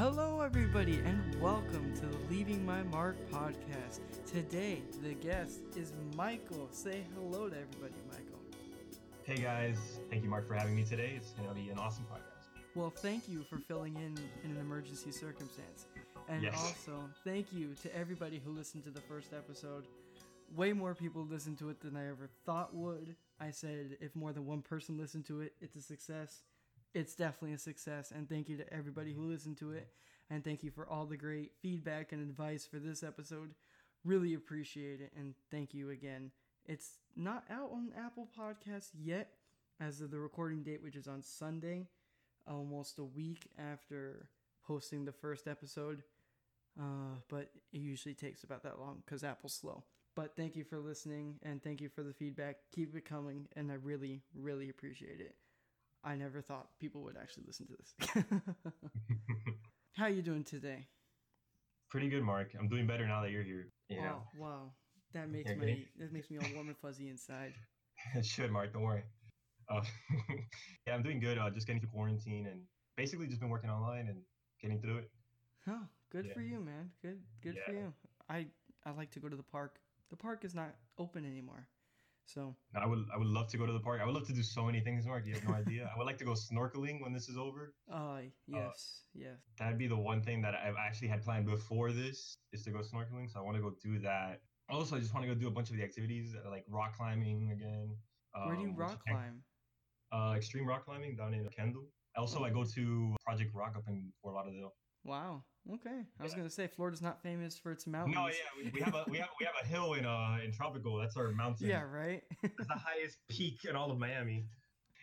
Hello, everybody, and welcome to the Leaving My Mark podcast. Today, the guest is Michael. Say hello to everybody, Michael. Hey guys, thank you, Mark, for having me today. It's going to be an awesome podcast. Well, thank you for filling in in an emergency circumstance. And Yes. also, thank you to everybody who listened to the first episode. Way more people listened to it than I ever thought would. I said if more than one person listened to it, it's a success. It's definitely a success. And thank you to everybody who listened to it. And thank you for all the great feedback and advice for this episode. Really appreciate it. And thank you again. It's not out on Apple Podcasts yet, as of the recording date, which is on Sunday almost a week after posting the first episode. Uh, but it usually takes about that long because Apple's slow. But thank you for listening and thank you for the feedback. Keep it coming, and I really, really appreciate it. I never thought people would actually listen to this. How are you doing today? Pretty good, Mark. I'm doing better now that you're here. Yeah, Wow, wow, that makes Yeah, my great. that makes me all warm and fuzzy inside. it should, Mark. Don't worry. Uh, yeah, I'm doing good. Uh, just getting through quarantine and basically just been working online and getting through it. Oh, good Yeah. for you, man. Good, good for you. I I like to go to the park. The park is not open anymore, so I would, I would love to go to the park. I would love to do so many things, Mark. You have no idea. I would like to go snorkeling when this is over. uh yes, yes. That'd be the one thing that I've actually had planned before this is to go snorkeling. So I want to go do that. Also, I just want to go do a bunch of the activities uh, like rock climbing again. Where do you um, rock climb? uh, extreme rock climbing down in Kendall. Also, I go to Project Rock up in Fort Lauderdale. Wow. Okay. I was Yeah. gonna say Florida's not famous for its mountains. No, yeah, we, we have a we have we have a hill in uh in Tropical. That's our mountain. Yeah, right. it's the highest peak in all of Miami.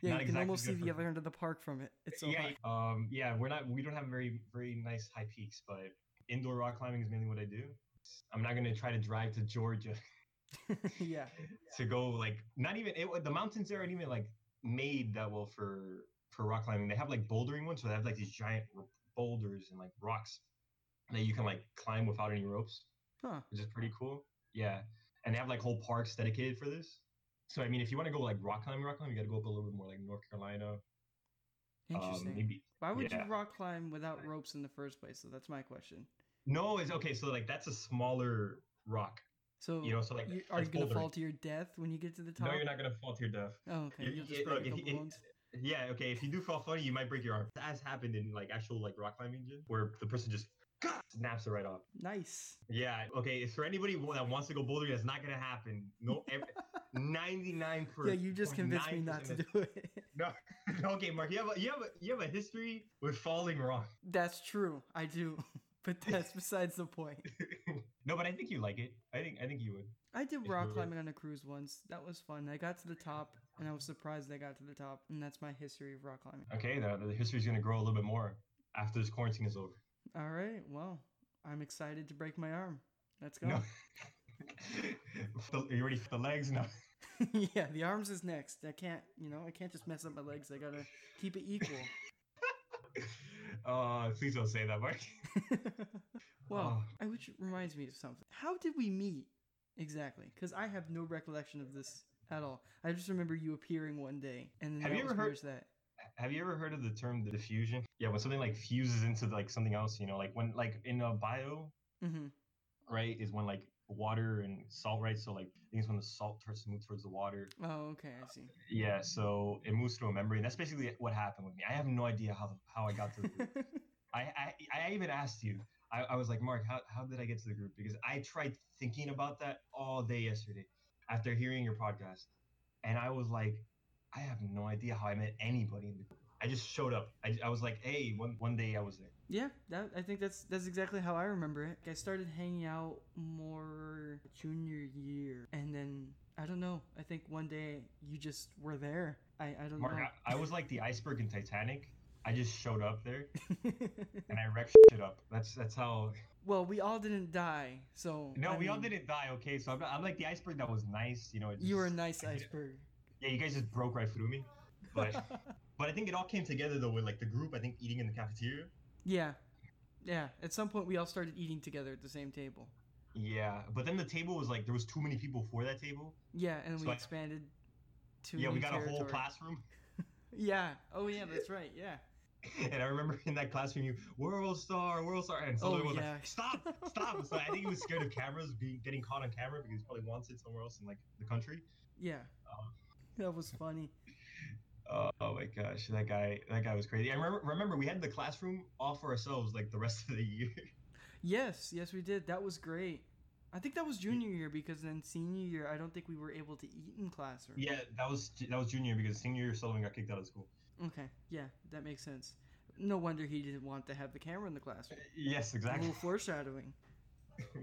yeah, Not you can exactly almost see the other end of the park from it. It's so yeah, high. um, yeah, we're not we don't have very very nice high peaks, but indoor rock climbing is mainly what I do. I'm not gonna try to drive to Georgia yeah. to go like not even it, the mountains there aren't even like made that well for for rock climbing. They have like bouldering ones, so they have like these giant boulders and like rocks that you can like climb without any ropes. Huh. which is pretty cool. Yeah, and they have like whole parks dedicated for this. So I mean, if you want to go like rock climbing, rock climbing, you got to go up a little bit more like North Carolina. Interesting. Um, maybe Why would yeah. you rock climb without ropes in the first place? So that's my question. no, it's okay. So like that's a smaller rock. So You know, so like you, are you gonna bouldering. fall to your death when you get to the top? No, you're not gonna fall to your death. Oh, okay. You- You'll just break look, a if you- bones. Yeah, okay. If you do fall funny, you might break your arm. That has happened in like actual like rock climbing gym where the person just snaps it right off. Nice. Yeah. Okay. It's for anybody that wants to go bouldering. That's not gonna happen. No. Ninety nine percent. Yeah, you just convinced me not to do it. No, okay, Mark. You have a you have a you have a history with falling wrong. That's true. I do. But that's besides the point. no, but I think you like it. I think I think you would. I did rock climbing on a cruise once. That was fun. I got to the top, and I was surprised they got to the top. And that's my history of rock climbing. Okay, the, the is gonna grow a little bit more after this quarantine is over. All right. Well, I'm excited to break my arm. Let's go. No. The- you ready for the legs? now? yeah, the arms is next. I can't, you know, I can't just mess up my legs. I gotta keep it equal. Uh, please don't say that, Mark. well, Oh. I which reminds me of something. How did we meet exactly? Because I have no recollection of this at all. I just remember you appearing one day, and then Have you ever heard- that. Have you ever heard of the term the diffusion? Yeah, when something like fuses into like something else, you know, like when like in a bio, hmm right, is when like water and salt, right? So like I think it's when the salt starts to move towards the water. Oh, okay. I see. Yeah, so it moves through a membrane. That's basically what happened with me. I have no idea how how I got to the group. I, I I even asked you. I, I was like, Mark, how, how did I get to the group? Because I tried thinking about that all day yesterday after hearing your podcast. And I was like, I have no idea how I met anybody in the group. I just showed up. I, I was like, hey, one, one day I was there. Yeah, that I think that's that's exactly how I remember it. I started hanging out more junior year, and then I don't know. I think one day you just were there. I I don't Mark, know. I, I was like the iceberg in Titanic. I just showed up there and I wrecked shit up. That's that's how. Well, we all didn't die, so No, I we all didn't die. Okay, so I'm, I'm like the iceberg that was nice. You know, it You were a just- nice iceberg. Yeah, you guys just broke right through me. But but I think it all came together though with like the group. I think eating in the cafeteria. yeah, yeah. At some point, we all started eating together at the same table. Yeah, but then the table was like there was too many people for that table. Yeah, and So we I- expanded to yeah, we got a whole classroom. Yeah. Oh yeah, that's right. Yeah. and I remember in that classroom, you World Star, World Star, and Oh, someone was yeah. like, "Stop, stop!" So I think he was scared of cameras being getting caught on camera because he probably wants it somewhere else in like the country. Yeah. Um, That was funny. Oh, oh my gosh, that guy, that guy was crazy. I remember, remember we had the classroom all for ourselves like the rest of the year. Yes, yes, we did. That was great. I think that was junior year because then senior year, I don't think we were able to eat in classroom. yeah, that was that was junior because senior year Sullivan got kicked out of school. Okay. Yeah, that makes sense. No wonder he didn't want to have the camera in the classroom. Yes, A exactly. little foreshadowing.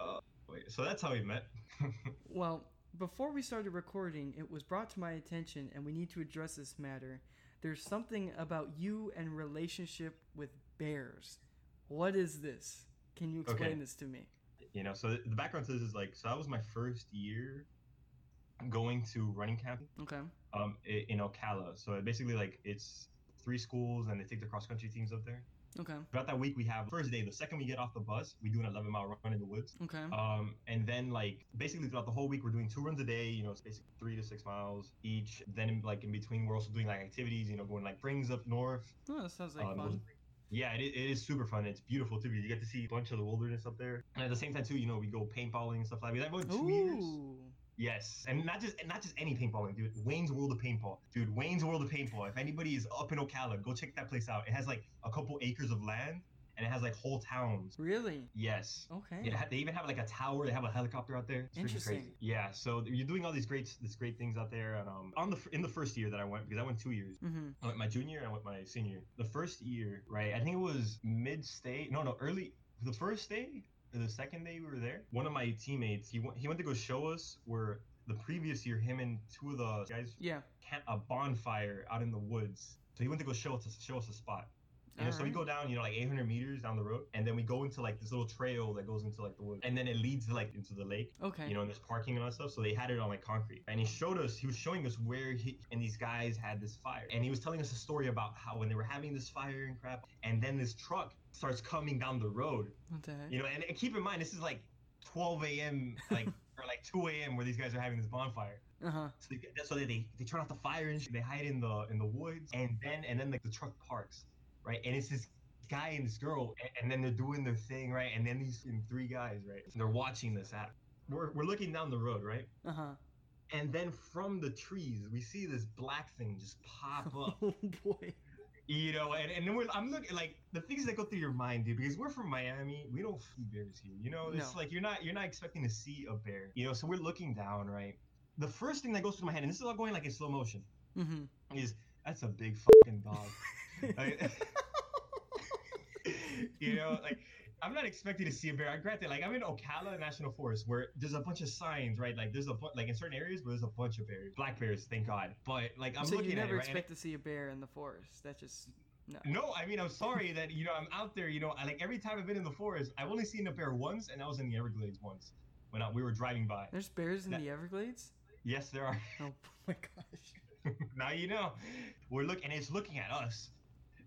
uh, wait, so that's how we met. Well, before we started recording, it was brought to my attention, and we need to address this matter. There's something about you and relationship with bears. What is this? Can you explain Okay. this to me? you know, so the the background to this is like, so that was my first year going to running camp Okay. um in Ocala. So basically like it's three schools and they take the cross country teams up there. Okay. Throughout that week, we have first day. The second we get off the bus, we do an 11 mile run in the woods. Okay. Um, and then like basically throughout the whole week, we're doing two runs a day. You know, it's basically three to six miles each. Then like in between, we're also doing like activities. You know, going like brings up north. Oh, that sounds like um, fun. Yeah, it, it is super fun. It's beautiful too. You get to see a bunch of the wilderness up there, and at the same time too, you know, we go paintballing and stuff like that. That went two years. Yes, and not just and not just any paintballing, dude. Wayne's World of Paintball, dude. Wayne's World of Paintball. If anybody is up in Ocala, go check that place out. It has like a couple acres of land, and it has like whole towns. Really? Yes. Okay. Yeah, they even have like a tower. They have a helicopter out there. It's Interesting. Crazy. Yeah, so you're doing all these great, these great things out there. And um, on the in the first year that I went, because I went two years. Mm-hmm. I went my junior and I went my senior. The first year, right? I think it was mid stay. No, no, early. The first day the second day we were there. One of my teammates, he went, he went to go show us where the previous year, him and two of the guys Yeah. had a bonfire out in the woods. So he went to go show us show us a spot. Know, so we go down, you know, like 800 meters down the road, and then we go into like this little trail that goes into like the woods, and then it leads like into the lake. Okay. You know, and there's parking and all that stuff. So they had it on like concrete, and he showed us. He was showing us where he and these guys had this fire, and he was telling us a story about how when they were having this fire and crap, and then this truck starts coming down the road. heck? You know, and, and keep in mind this is like 12 a.m. like or like 2 a.m. where these guys are having this bonfire. Uh huh. So they, that's why they, they turn off the fire and shit. they hide in the in the woods, and then and then like the truck parks, right? And it's this guy and this girl, and, and then they're doing their thing, right? And then these and three guys, right? They're watching this happen. We're we're looking down the road, right? Uh huh. And then from the trees, we see this black thing just pop up. Oh boy. you know, and, and then we're, I'm looking like the things that go through your mind, dude, because we're from Miami, we don't see bears here. You know, it's No. like you're not you're not expecting to see a bear. You know, so we're looking down, right? The first thing that goes through my head, and this is all going like in slow motion, Mm-hmm. is that's a big fucking dog. you know, like I'm not expecting to see a bear. I granted, like I'm in Ocala National Forest where there's a bunch of signs, right? Like there's a bu- like in certain areas where there's a bunch of bears, black bears, thank God. But like I'm so looking you at never it, right? expect to see a bear in the forest. That's just no. No, I mean I'm sorry that you know I'm out there. You know, I, like every time I've been in the forest, I've only seen a bear once, and I was in the Everglades once when I, we were driving by. There's bears in That- the Everglades. Yes, there are. Oh my gosh. now you know. We're looking, and it's looking at us,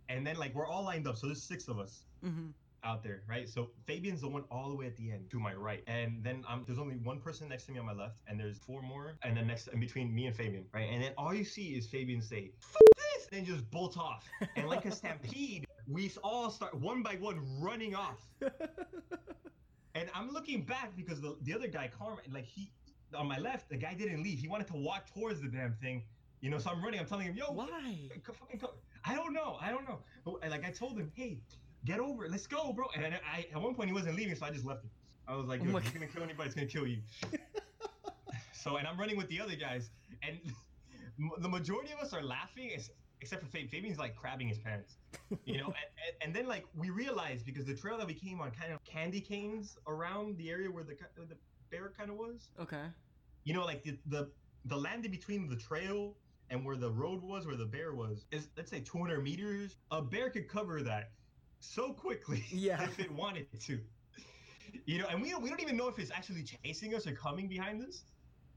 and then like we're all lined up. So there's six of us Mm-hmm. out there, right? So Fabian's the one all the way at the end to my right, and then um, there's only one person next to me on my left, and there's four more, and then next in between me and Fabian, right? And then all you see is Fabian say, "F- this," and just bolt off, and like a stampede, we all start one by one running off. And I'm looking back because the, the other guy, Carmen, like he on my left, the guy didn't leave. He wanted to walk towards the damn thing. You know, so I'm running. I'm telling him, "Yo, Why? c- fucking co- I don't know. I don't know." But, like I told him, "Hey, get over it. Let's go, bro." And I, at one point he wasn't leaving, so I just left him. I was like, Oh "Yo, my if he's gonna kill anybody, it's gonna kill you." so, and I'm running with the other guys, and the majority of us are laughing, except for Fabian. Fabian's like crabbing his pants you know and, and, and then like we realized because the trail that we came on kind of candy canes around the area where the the bear kind of was Okay. you know like the, the the land in between the trail and where the road was where the bear was is let's say 200 meters a bear could cover that so quickly Yeah. if it wanted to you know and we don't, we don't even know if it's actually chasing us or coming behind us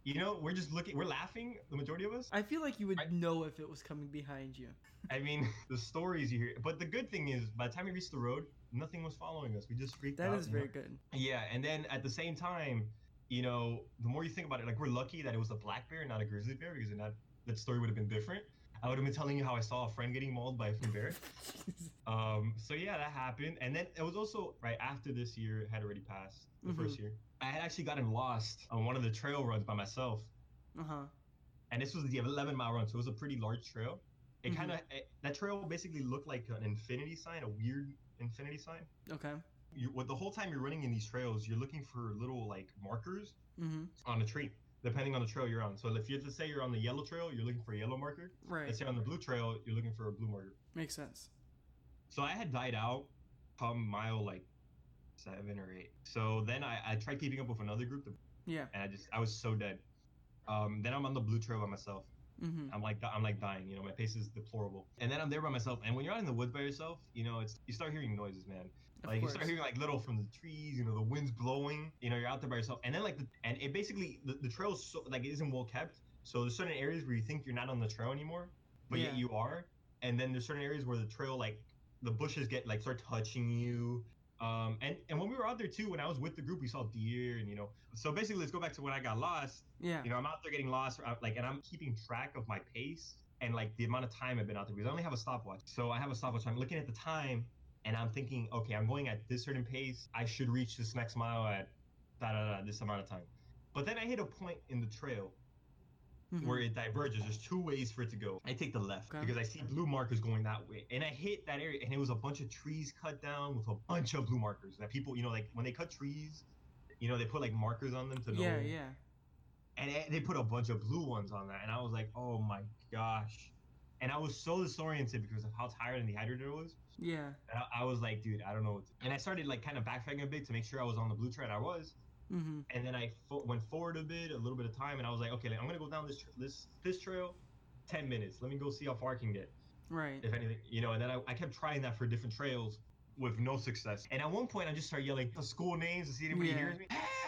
you know we're just looking we're laughing the majority of us I feel like you would I- know if it was coming behind you. I mean, the stories you hear. But the good thing is, by the time we reached the road, nothing was following us. We just freaked That out. is you know? very good. Yeah, and then at the same time, you know, the more you think about it, like we're lucky that it was a black bear, not a grizzly bear, because that that story would have been different. I would have been telling you how I saw a friend getting mauled by a fucking bear. Um, so yeah, that happened, and then it was also right after this year had already passed, the Mhm. first year. I had actually gotten lost on one of the trail runs by myself, uh huh. and this was the 11 mile run, so it was a pretty large trail. It Mhm. kind of that trail basically looked like an infinity sign, a weird infinity sign. Okay. You, what the whole time you're running in these trails, you're looking for little like markers Mm-hmm. on a tree, depending on the trail you're on. So if you have to say you're on the yellow trail, you're looking for a yellow marker. Right. Let's say on the blue trail, you're looking for a blue marker. Makes sense. So I had died out come mile like seven or eight. So then I, I tried keeping up with another group, Yeah. and I just I was so dead. Um, then I'm on the blue trail by myself. Mm-hmm. I'm like I'm like dying. You know, my pace is deplorable. And then I'm there by myself. And when you're out in the woods by yourself, you know, it's you start hearing noises, man. Like you start hearing like little from the trees. You know, the wind's blowing. You know, you're out there by yourself. And then like the, and it basically the, the trail's so like it isn't well kept. So there's certain areas where you think you're not on the trail anymore, but yet you are. And then there's certain areas where the trail like the bushes get like start touching you. Um, and and when we were out there too, when I was with the group, we saw deer and you know. So basically, let's go back to when I got lost Yeah. you know, I'm out there getting lost, uh, like, and I'm keeping track of my pace and like the amount of time I've been out there because I only have a stopwatch. So I have a stopwatch. I'm looking at the time, and I'm thinking, okay, I'm going at this certain pace. I should reach this next mile at da da da this amount of time. But then I hit a point in the trail Mhm. where it diverges. There's two ways for it to go. I take the left Okay. because I see blue markers going that way, and I hit that area, and it was a bunch of trees cut down with a bunch of blue markers. That people, you know, like when they cut trees, you know, they put like markers on them to know Yeah. Yeah. and they put a bunch of blue ones on that, and I was like, oh my gosh, and I was so disoriented because of how tired and dehydrated I was. Yeah. And I, I was like, dude, I don't know. And I started like kind of backtracking a bit to make sure I was on the blue trail. I was, Mm-hmm. and then I fo- went forward a bit, a little bit of time, and I was like, okay, like, I'm gonna go down this tr- this this trail, ten minutes. Let me go see how far I can get, Right. if anything, you know. And then I, I kept trying that for different trails with no success. And at one point, I just started yelling the school names to see if anybody Yeah. hears me.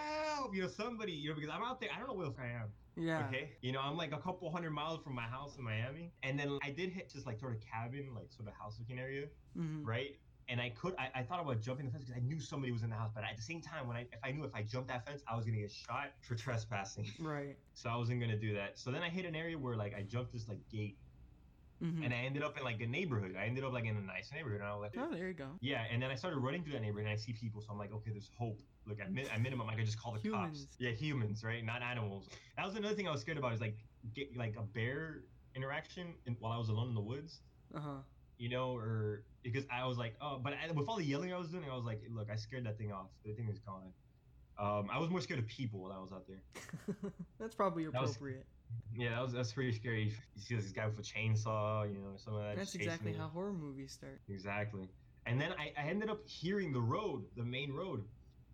Help! You know, somebody, you know, because I'm out there. I don't know where else I am. Yeah. Okay. You know, I'm like a couple hundred miles from my house in Miami. And then I did hit just like sort of cabin, like sort of house looking area, Mm-hmm. right? And I could, I, I thought about jumping the fence because I knew somebody was in the house. But at the same time, when I, if I knew if I jumped that fence, I was gonna get shot for trespassing. Right. So I wasn't gonna do that. So then I hit an area where like I jumped this like gate, Mm-hmm. and I ended up in like a neighborhood. I ended up like in a nice neighborhood, and I was like, Oh, there you go. yeah. And then I started running through that neighborhood, and I see people. So I'm like, okay, there's hope. Look, at, min- at minimum, I could just call the Humans. cops. Yeah, humans, right? Not animals. That was another thing I was scared about. Is like get like a bear interaction in, while I was alone in the woods. Uh huh. You know, or because I was like, oh, but I, with all the yelling I was doing, I was like, look, I scared that thing off. The thing is gone. Um, I was more scared of people while I was out there. That's probably That was- appropriate. Yeah, that was that's pretty scary. You see this guy with a chainsaw, you know, some of that. That's exactly how horror movies start. Exactly. And then I, I ended up hearing the road, the main road,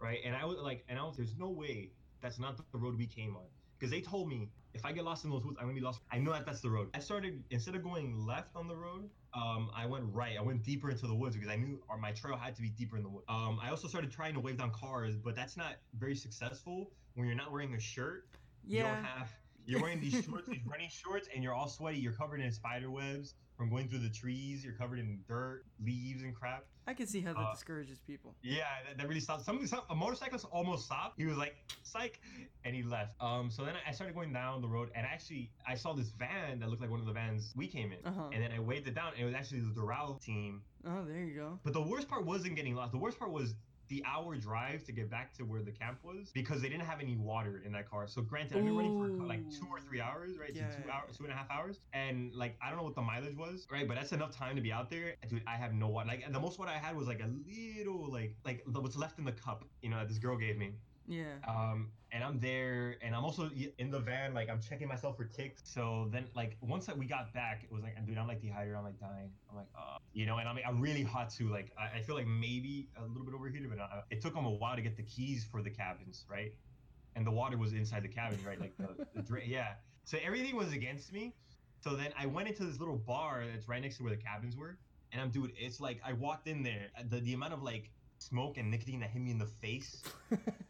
right? And I was like, and I was, there's no way that's not the road we came on. Because they told me if I get lost in those woods, I'm gonna be lost. I know that that's the road. I started instead of going left on the road, um, I went right. I went deeper into the woods because I knew or my trail had to be deeper in the woods. Um, I also started trying to wave down cars, but that's not very successful when you're not wearing a shirt. Yeah. You don't have. You're wearing these shorts, these running shorts, and you're all sweaty. You're covered in spider webs from going through the trees. You're covered in dirt, leaves, and crap. I can see how that Uh, discourages people. Yeah, that, that really stopped. Some, some a motorcyclist almost stopped. He was like, "Psych," and he left. Um, so then I started going down the road, and actually I saw this van that looked like one of the vans we came in, Uh-huh. and then I waved it down, and it was actually the Doral team. Oh, there you go. But the worst part wasn't getting lost. The worst part was the hour drive to get back to where the camp was because they didn't have any water in that car. So granted, I've been running for like two or three hours, right? So two hours, two and a half hours, and like I don't know what the mileage was, right? But that's enough time to be out there. Dude, I have no water. Like the most water I had was like a little, like like what's left in the cup, you know, that this girl gave me. Yeah. Um, and I'm there, and I'm also in the van, like I'm checking myself for ticks. So then, like once that we got back, it was like, dude, I'm like dehydrated, I'm like dying, I'm like, uh, you know, and I'm I'm really hot too. Like I, I feel like maybe a little bit overheated, but uh, it took them a while to get the keys for the cabins, right? And the water was inside the cabin, right? Like the, the dra- yeah. So everything was against me. So then I went into this little bar that's right next to where the cabins were, and I'm dude, it's like I walked in there, the the amount of like smoke and nicotine that hit me in the face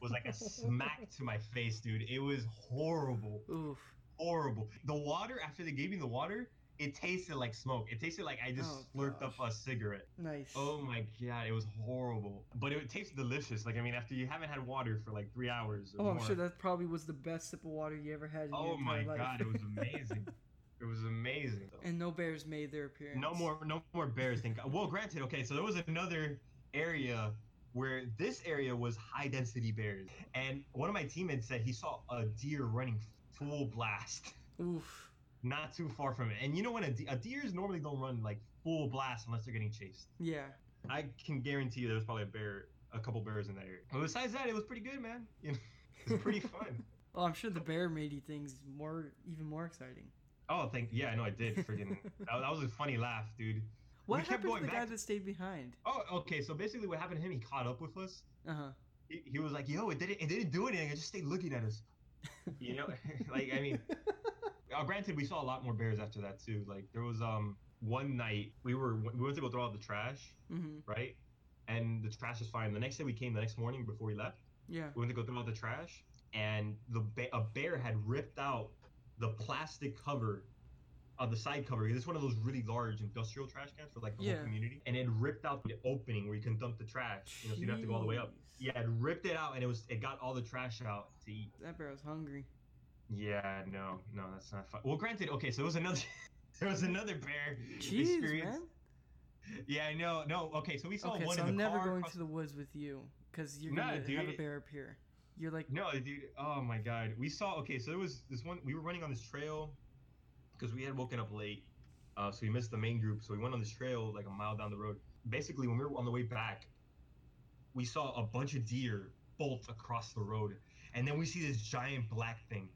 was like a smack to my face, dude. It was horrible, Oof. horrible. The water after they gave me the water, it tasted like smoke. It tasted like I just Oh, slurped up a cigarette. Nice. Oh my god, it was horrible. But it tasted delicious. Like I mean, after you haven't had water for like three hours. Or Oh, I'm sure that probably was the best sip of water you ever had in Oh your my life. god, it was amazing. It was amazing. And no bears made their appearance. No more, no more bears. Thank God. Well, granted, okay. So there was another area where this area was high density bears, and one of my teammates said he saw a deer running full blast, Oof. not too far from it. And you know when a, de- a deers normally don't run like full blast unless they're getting chased. Yeah. I can guarantee you there was probably a bear, a couple bears in that area. But besides that, it was pretty good, man. You know, it was pretty fun. Well, oh, I'm sure the bear made you things more, even more exciting. Oh, thank yeah, no, I did. Freaking, that, that was a funny laugh, dude. What happened to going the guy back- that stayed behind? Oh, okay. So basically, what happened to him? He caught up with us. Uh huh. He, he was like, "Yo, it didn't, it didn't do anything. It just stayed looking at us." You know, like I mean, uh, granted, we saw a lot more bears after that too. Like there was um one night we were we went to go throw out the trash, hmm right? And the trash was fine. The next day we came, the next morning before we left, Yeah. we went to go throw out the trash, and the ba- a bear had ripped out the plastic cover. Of the side cover because it's one of those really large industrial trash cans for like the Yeah. whole community, and it ripped out the opening where you can dump the trash. You know, so you don't have to go all the way up. Yeah, it ripped it out, and it was it got all the trash out to eat. That bear was hungry. Yeah, no, no, that's not fun. Well, granted, okay, so it was another, there was another bear Jeez, experience. man. Yeah, I know. No, okay, so we saw Okay, one so in I'm the never car. going across- to the woods with you because you're gonna have a dude. bear appear. You're like, No, dude. Oh my god. We saw. Okay, so there was this one. We were running on this trail because we had woken up late, uh, so we missed the main group. So we went on this trail like a mile down the road. Basically, when we were on the way back, we saw a bunch of deer bolt across the road, and then we see this giant black thing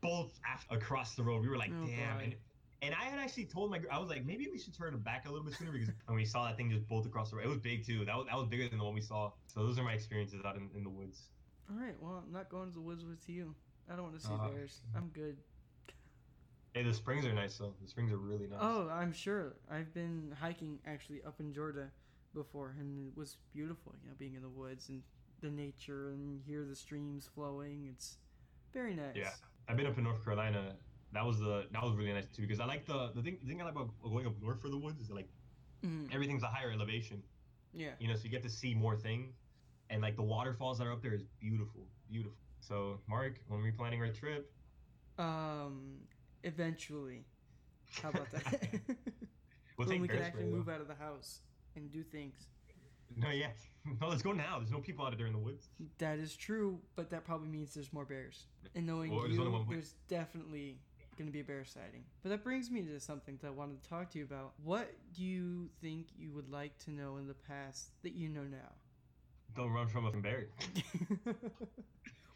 bolt af- across the road. We were like, Oh, damn. God. And, and I had actually told my, I was like, maybe we should turn it back a little bit sooner because when we saw that thing just bolt across the road, it was big too. That was, that was bigger than the one we saw. So those are my experiences out in, in the woods. all right, well, I'm not going to the woods with you. I don't want to see Uh, bears. I'm good. Hey, the springs are nice though. The springs are really nice. Oh, I'm sure. I've been hiking actually up in Georgia before, and it was beautiful. You know, being in the woods and the nature, and hear the streams flowing. It's very nice. Yeah, I've been up in North Carolina. That was the that was really nice too because I like the the thing the thing I like about going up north for the woods is like Mhm. everything's a higher elevation. Yeah. You know, so you get to see more things, and like the waterfalls that are up there is beautiful, beautiful. So, Mark, when we planning our trip, Um. Eventually. How about that? we'll when we can actually move out of the house and do things. No, yeah, no, let's go now. There's no people out there in the woods. That is true, but that probably means there's more bears. And knowing Well, there's you, one there's definitely going to be a bear sighting. But that brings me to something that I wanted to talk to you about. What do you think you would like to know in the past that you know now? Don't run from a bear.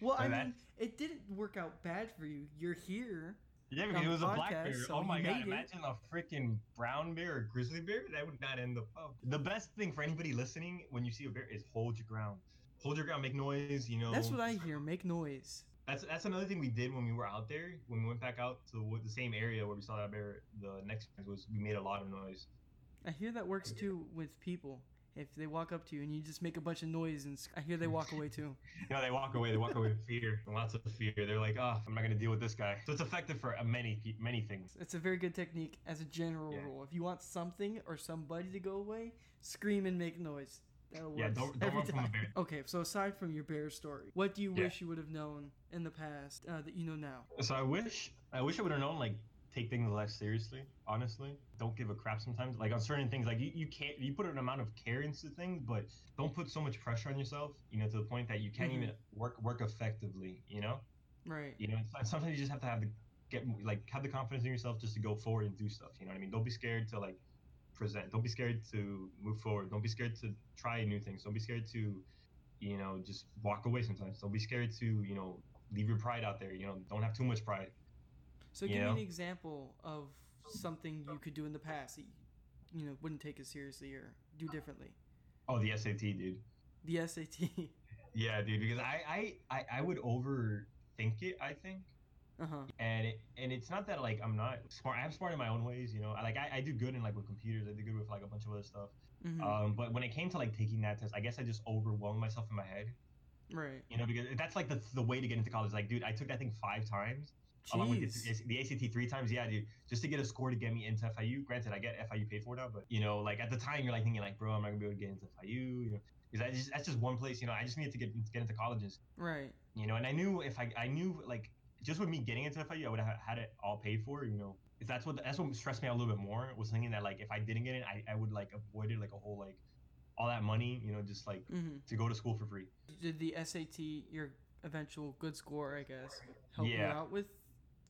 well, I mean, it didn't work out bad for you. You're here. Yeah, because it was a the black bear. so oh my god! it. Imagine a freaking brown bear or grizzly bear. That would not end the pub. The best thing for anybody listening when you see a bear is hold your ground. Hold your ground. Make noise. You know. That's what I hear. Make noise. That's that's another thing we did when we were out there. When we went back out to the, the same area where we saw that bear. The next thing was we made a lot of noise. I hear that works too with people. If they walk up to you and you just make a bunch of noise, and I hear they walk away too. Know, they walk away. They walk away with fear, lots of fear. They're like, oh, I'm not gonna deal with this guy. So it's effective for uh, many many things. It's a very good technique as a general Yeah. rule. If you want something or somebody to go away, scream and make noise. That'll. Yeah, don't- don't run from a bear. Okay, so aside from your bear story, what do you Yeah. wish you would have known in the past uh, that you know now? So I wish I wish I would have known like take things less seriously. Honestly, don't give a crap sometimes. Like on certain things, like you, you can't you put an amount of care into things, but don't put so much pressure on yourself. You know, to the point that you can't Mhm. even work work effectively. You know, Right. you know. Sometimes you just have to have the get like have the confidence in yourself just to go forward and do stuff. You know what I mean? Don't be scared to like present. Don't be scared to move forward. Don't be scared to try new things. Don't be scared to, you know, just walk away sometimes. Don't be scared to, you know, leave your pride out there. You know, don't have too much pride. So give know? me an example of something you could do in the past that you, you know wouldn't take as seriously or do differently. Oh, the SAT, dude. The SAT. Yeah, dude. Because I, I, I, I would overthink it. I think, uh huh. and it, and it's not that like I'm not smart. I'm smart in my own ways. You know, I, like I, I do good in like with computers. I do good with like a bunch of other stuff. hmm Um, but when it came to like taking that test, I guess I just overwhelmed myself in my head. right. You know, because that's like the the way to get into college. Like, dude, I took that thing five times. Along with the, the ACT three times, yeah, dude, just to get a score to get me into FIU. Granted, I get FIU paid for now, but you know, like at the time, you're like thinking, like, bro, I'm not gonna be able to get into FIU, you know, because I just that's just one place, you know, I just needed to get get into colleges, Right. you know, and I knew if I I knew like just with me getting into FIU, I would have had it all paid for, you know, if that's what that's what stressed me out a little bit more was thinking that like if I didn't get it, I, I would like avoid it like a whole like all that money, you know, just like hmm to go to school for free. Did the SAT, your eventual good score, I guess, help you out with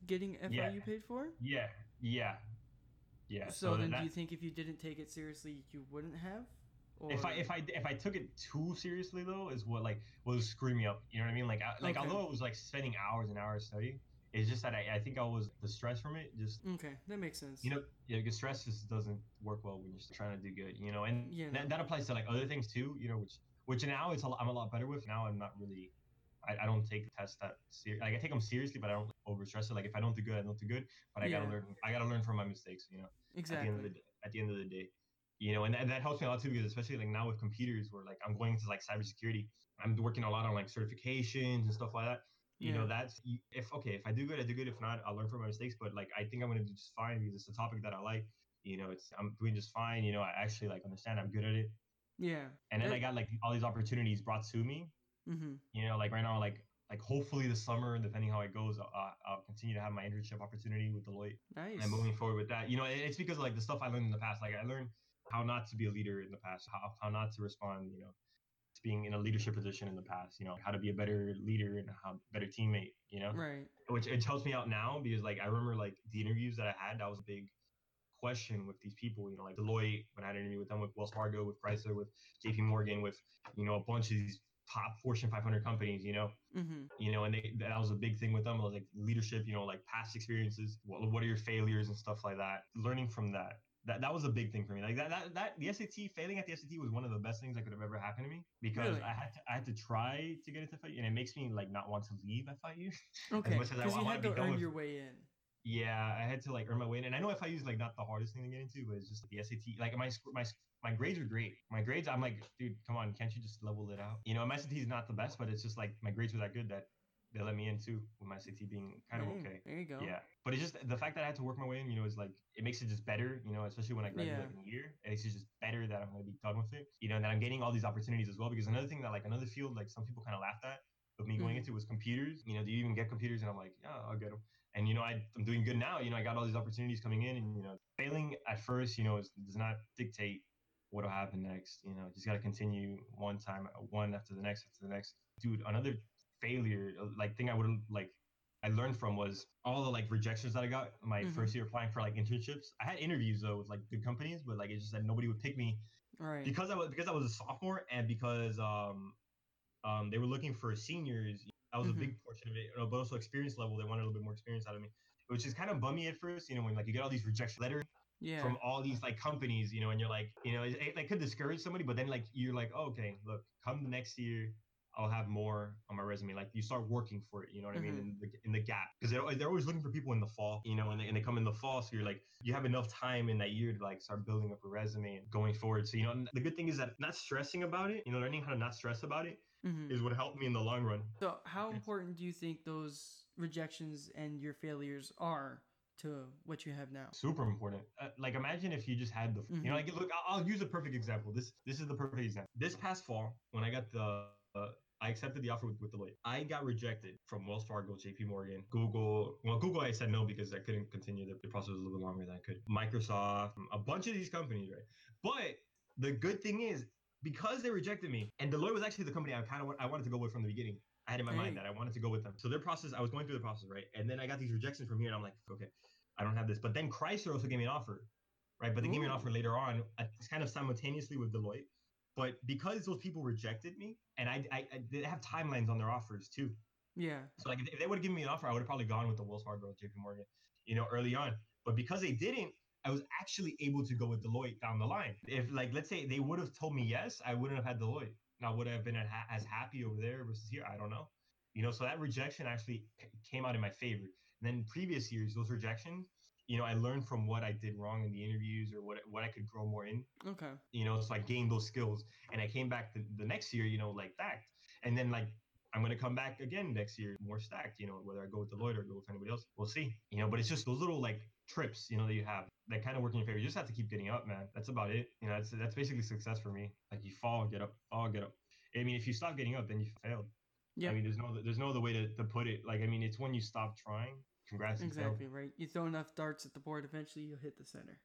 getting FIU Yeah. paid for? Yeah, yeah, yeah. so, then, that- do you think if you didn't take it seriously, you wouldn't have? Or... if I if I if I took it too seriously though, is what like was screwing me up. You know what I mean? Like I, like Okay. although it was like spending hours and hours studying, it's just that I, I think I was the stress from it just okay, that makes sense. you know yeah because stress just doesn't work well when you're trying to do good. You know, and Yeah. that, that applies to like other things too. You know, which which now it's a lot, I'm a lot better with. Now I'm not really. I, I don't take the tests that serious. Like I take them seriously, but I don't over stress it. Like if I don't do good, I don't do good. But I Yeah. gotta learn. I gotta learn from my mistakes. You know at the end of exactly. the day, at the end of the day you know and, and that helps me a lot too because especially like now with computers where like i'm going into like cybersecurity i'm working a lot on like certifications and stuff like that you know that's if okay if i do good i do good if not i'll learn from my mistakes but like i think i'm gonna do just fine because it's a topic that i like you know it's i'm doing just fine you know i actually like understand i'm good at it Yeah. and then i got like all these opportunities brought to me Mm-hmm. you know like right now like like hopefully this summer depending how it goes uh, i'll continue to have my internship opportunity with deloitte Nice. and moving forward with that. You know, it's because of like the stuff I learned in the past. Like I learned how not to be a leader in the past, how, how not to respond, you know, to being in a leadership position in the past, you know, how to be a better leader and how better teammate, you know, Right. which it helps me out now because like I remember like the interviews that I had, that was a big question with these people, you know, like Deloitte, when I had an interview with them, with Wells Fargo, with Chrysler, with JP Morgan, with, you know, a bunch of these top Fortune 500 companies, you know, Mm-hmm. you know, and they, that was a big thing with them. Was like leadership, you know, like past experiences. What, what are your failures and stuff like that? Learning from that. That, that was a big thing for me. Like that, that, that the SAT failing at the SAT was one of the best things that could have ever happened to me because Really? I had to, I had to try to get into FIU and it makes me like not want to leave FIU. Okay. much as I Because you I had to earn with- your way in. yeah, I had to like earn my way in, and I know FIU is like not the hardest thing to get into, but it's just the SAT. Like my my my grades were great. My grades, I'm like, dude, come on, can't you just level it out? You know, my SAT is not the best, but it's just like my grades were that good that they let me in too, with my SAT being kind of Hey, okay. There you go. Yeah, but it's just the fact that I had to work my way in, you know, is like it makes it just better, you know, especially when I graduate Yeah. like, in a year. It's just better that I'm gonna be done with it, you know, and that I'm getting all these opportunities as well. Because another thing that like another field like some people kind of laughed at of me going Mhm. into was computers. You know, do you even get computers? And I'm like, yeah, I'll get them. And you know, I, I'm doing good now. You know, I got all these opportunities coming in, and you know, failing at first, you know, is, does not dictate what'll happen next. You know, just gotta continue one time, uh, one after the next, after the next. Dude, another failure, uh, like thing I would like, I learned from was all the like rejections that I got my Mhm. first year applying for like internships. I had interviews though with like good companies, but like it's just that nobody would pick me All right. because I was because I was a sophomore and because um um they were looking for seniors. That was Mhm. a big portion of it, but also experience level. They wanted a little bit more experience out of me, which is kind of bummy at first. You know, when like you get all these rejection letters yeah. from all these like companies, you know, and you're like, you know, it, it, it could discourage somebody, but then like you're like, oh, okay, look, come the next year. I'll have more on my resume. Like you start working for it, you know what I mean? Mhm. In the in the gap, because they're, they're always looking for people in the fall, you know, and they, and they come in the fall, so you're like you have enough time in that year to like start building up a resume and going forward. So you know, the good thing is that not stressing about it, you know, learning how to not stress about it Mhm. is what helped me in the long run. So, how important do you think those rejections and your failures are to what you have now? super important. Uh, like imagine if you just had the, you know, Mhm. like look, I'll, I'll use a perfect example. This this is the perfect example. This past fall, when I got the, uh, I accepted the offer with, with Deloitte. I got rejected from Wells Fargo, J.P. Morgan, Google. Well, Google, I said no because I couldn't continue. The, the process was a little bit longer than I could. Microsoft, a bunch of these companies, right? But the good thing is because they rejected me, and Deloitte was actually the company I kind of I wanted to go with from the beginning. I had in my mind that I wanted to go with them. So their process, I was going through the process, right? And then I got these rejections from here, and I'm like, okay, I don't have this. But then Chrysler also gave me an offer, right? But they gave me an offer later on, uh, it's kind of simultaneously with Deloitte. But because those people rejected me, and I, I, I they have timelines on their offers too. Yeah. So like if they would have given me an offer, I would have probably gone with the Wells Fargo, JP Morgan, you know, early on. But because they didn't, I was actually able to go with Deloitte down the line. If like let's say they would have told me yes, I wouldn't have had Deloitte. Now would I have been as happy over there versus here? I don't know. You know, so that rejection actually came out in my favor. And then previous years, those rejections, you know, I learned from what I did wrong in the interviews or what what I could grow more in. Okay. you know so i gained those skills and i came back the, the next year you know like stacked. And then like i'm going to come back again next year more stacked you know whether i go with deloitte or go with anybody else we'll see. You know but it's just those little like trips you know that you have that kind of work in your favor. You just have to keep getting up man. That's about it. You know that's that's basically success for me. Like you fall get up fall get up. I mean if you stop getting up then you failed. Yeah. i mean there's no there's no other way to, to put it. Like i mean it's when you stop trying congrats. Exactly right. You throw enough darts at the board, eventually you'll hit the center.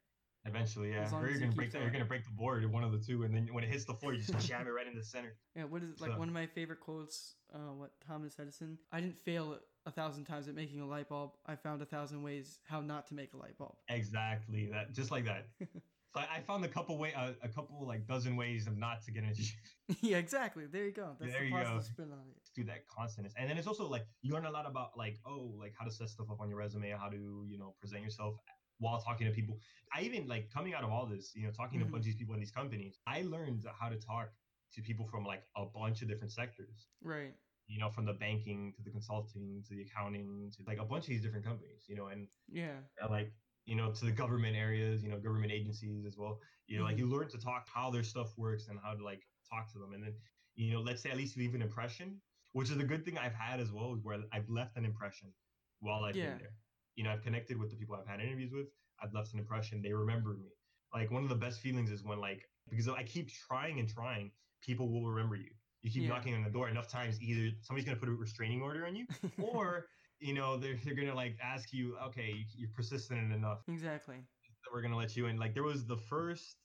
Eventually, yeah. Or you're you gonna break the, you're gonna break the board, one of the two, and then when it hits the floor, you just jam it right in the center. Yeah, what is it like? So- One of my favorite quotes. Uh, what Thomas Edison? I didn't fail a thousand times at making a light bulb. I found a thousand ways how not to make a light bulb. Exactly that, just like that. so I, I found a couple way, uh, a couple like dozen ways of not to get into yeah, exactly. There you go. That's There the you go. spin on it. do that constantness. And then it's also like you learn a lot about like oh like how to set stuff up on your resume, how to you know present yourself while talking to people. I even like coming out of all this, you know, talking Mhm. to a bunch of people in these companies. I learned how to talk to people from like a bunch of different sectors. Right. You know, from the banking to the consulting to the accounting to like a bunch of these different companies. You know, and Yeah. uh, like you know to the government areas you know government agencies as well. You know like you mm-hmm. learn to talk how their stuff works and how to like talk to them. And then you know let's say at least leave an impression which is a good thing i've had as well where i've left an impression while i've Yeah. been there. You know i've connected with the people i've had interviews with. I've left an impression. They remember me. Like one of the best feelings is when like because i keep trying and trying people will remember you. You keep Yeah. knocking on the door enough times either somebody's going to put a restraining order on you or you know they're, they're gonna like ask you okay you're persistent enough exactly. that we're gonna let you in. Like there was the first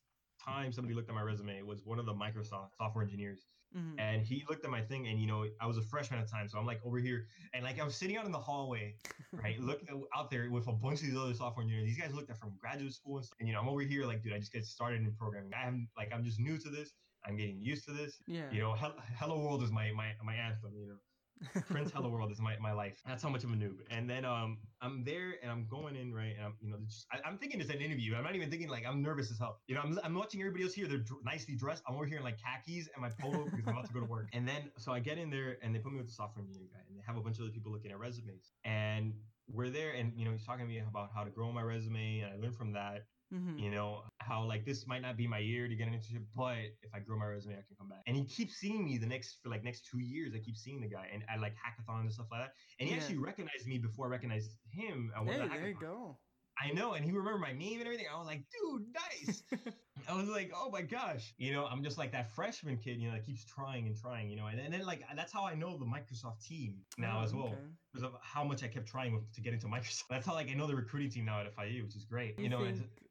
time somebody looked at my resume it was one of the microsoft software engineers hmm and he looked at my thing and you know i was a freshman at the time so i'm like over here and like i was sitting out in the hallway right look out there with a bunch of these other software engineers. These guys looked at from graduate school and, stuff, and you know i'm over here like dude i just get started in programming. I'm like i'm just new to this. I'm getting used to this. Yeah. you know Hel- hello world is my my, my anthem you know Print Hello World is my, my life. That's how much of a noob. And then um I'm there and I'm going in right and I'm you know just, I, I'm thinking it's an interview. I'm not even thinking like I'm nervous as hell. You know I'm, I'm watching everybody else here. They're dr- nicely dressed. I'm over here in like khakis and my polo because I'm about to go to work. And then so I get in there and they put me with the software engineer guy and they have a bunch of other people looking at resumes and we're there and you know he's talking to me about how to grow my resume and I learned from that hmm you know how like this might not be my year to get an internship but if i grow my resume i can come back and he keeps seeing me the next for like next two years i keep seeing the guy and at like hackathons and stuff like that and he Yeah. actually recognized me before i recognized him Hey, there you go. I know and he remembered my name and everything i was like dude nice i was like oh my gosh you know i'm just like that freshman kid you know that keeps trying and trying you know and, and then like that's how i know the microsoft team now Oh, as well okay. because of how much i kept trying with, to get into microsoft that's how like i know the recruiting team now at fiu which is great You, you know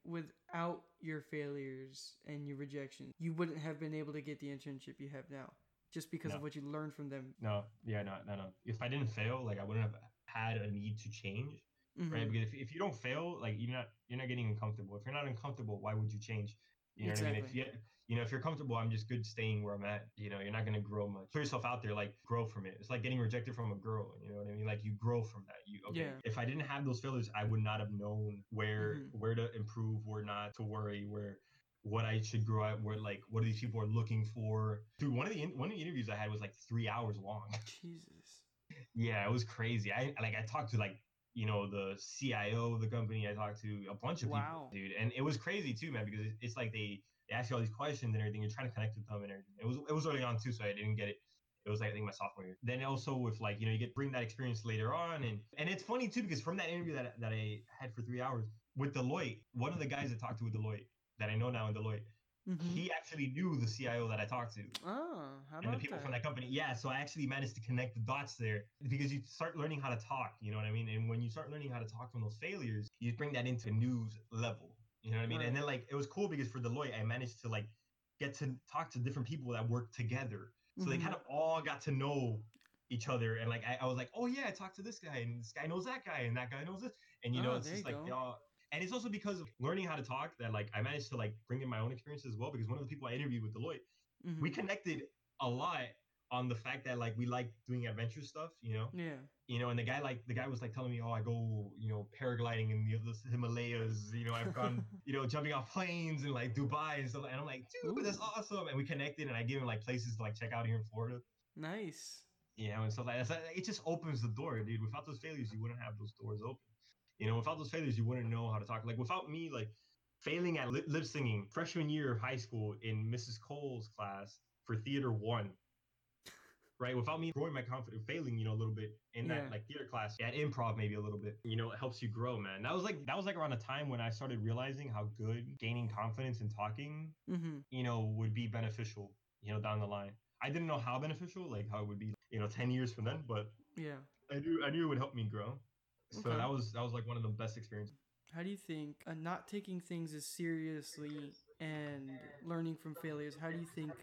without your failures and your rejections, you wouldn't have been able to get the internship you have now, just because No. of what you learned from them. No, yeah, no, no, no. If I didn't fail, like I wouldn't have had a need to change, right? Mhm. Because if, if you don't fail, like you're not you're not getting uncomfortable. If you're not uncomfortable, why would you change? You know what I mean? If you you know if you're comfortable, I'm just good staying where I'm at. You know, you're not gonna grow much. Put yourself out there, like grow from it. It's like getting rejected from a girl. You know what I mean? Like you grow from that. You okay? Yeah. If I didn't have those failures, I would not have known where Mhm. where to improve, where not to worry, where what I should grow at, where like what are these people are looking for. Dude, one of the in- one of the interviews I had was like three hours long. Jesus. Yeah, it was crazy. I like I talked to like you know the CIO of the company. I talked to a bunch of Wow. people, dude, and it was crazy too, man. Because it's like they, they ask you all these questions and everything. You're trying to connect with them and everything. It was it was early on too, so I didn't get it. It was like I think my sophomore year. Then also with like you know you get bring that experience later on, and and it's funny too because from that interview that that I had for three hours with Deloitte, one of the guys I talked to with Deloitte that I know now in Deloitte, Mhm. he actually knew the CIO that I talked to Oh, how and the people that? from that company. Yeah, so I actually managed to connect the dots there because you start learning how to talk. You know what I mean? And when you start learning how to talk from those failures, you bring that into a news level. You know what I mean? Right. And then like it was cool because for Deloitte, I managed to like get to talk to different people that work together. So they Mhm. kind of all got to know each other. And like I, I was like, oh yeah, I talked to this guy, and this guy knows that guy, and that guy knows this. And you know, Oh, it's just like go. y'all. And it's also because of learning how to talk that like I managed to like bring in my own experience as well. Because one of the people I interviewed with Deloitte Mhm. we connected a lot on the fact that like we like doing adventure stuff, you know, Yeah. you know, and the guy like the guy was like telling me, oh, I go, you know, paragliding in the other Himalayas, you know, I've gone, you know, jumping off planes in like Dubai and stuff, and I'm like, dude, that's awesome, and we connected, and I gave him like places to like check out here in Florida, Nice. you know, and stuff like that. So it just opens the door, dude. Without those failures, you wouldn't have those doors open. You know, without those failures, you wouldn't know how to talk. Like without me, like failing at lip, lip singing freshman year of high school in Mrs. Cole's class for theater one. Right, without me growing my confidence, failing, you know, a little bit in Yeah. that like theater class, at improv maybe a little bit, you know, it helps you grow, man. That was like that was like around a time when I started realizing how good gaining confidence in talking, Mm-hmm. you know, would be beneficial, you know, down the line. I didn't know how beneficial, like how it would be, you know, ten years from then, but Yeah. I knew I knew it would help me grow. So Okay. that was that was like one of the best experiences. How do you think uh, not taking things as seriously and learning from failures? How do you think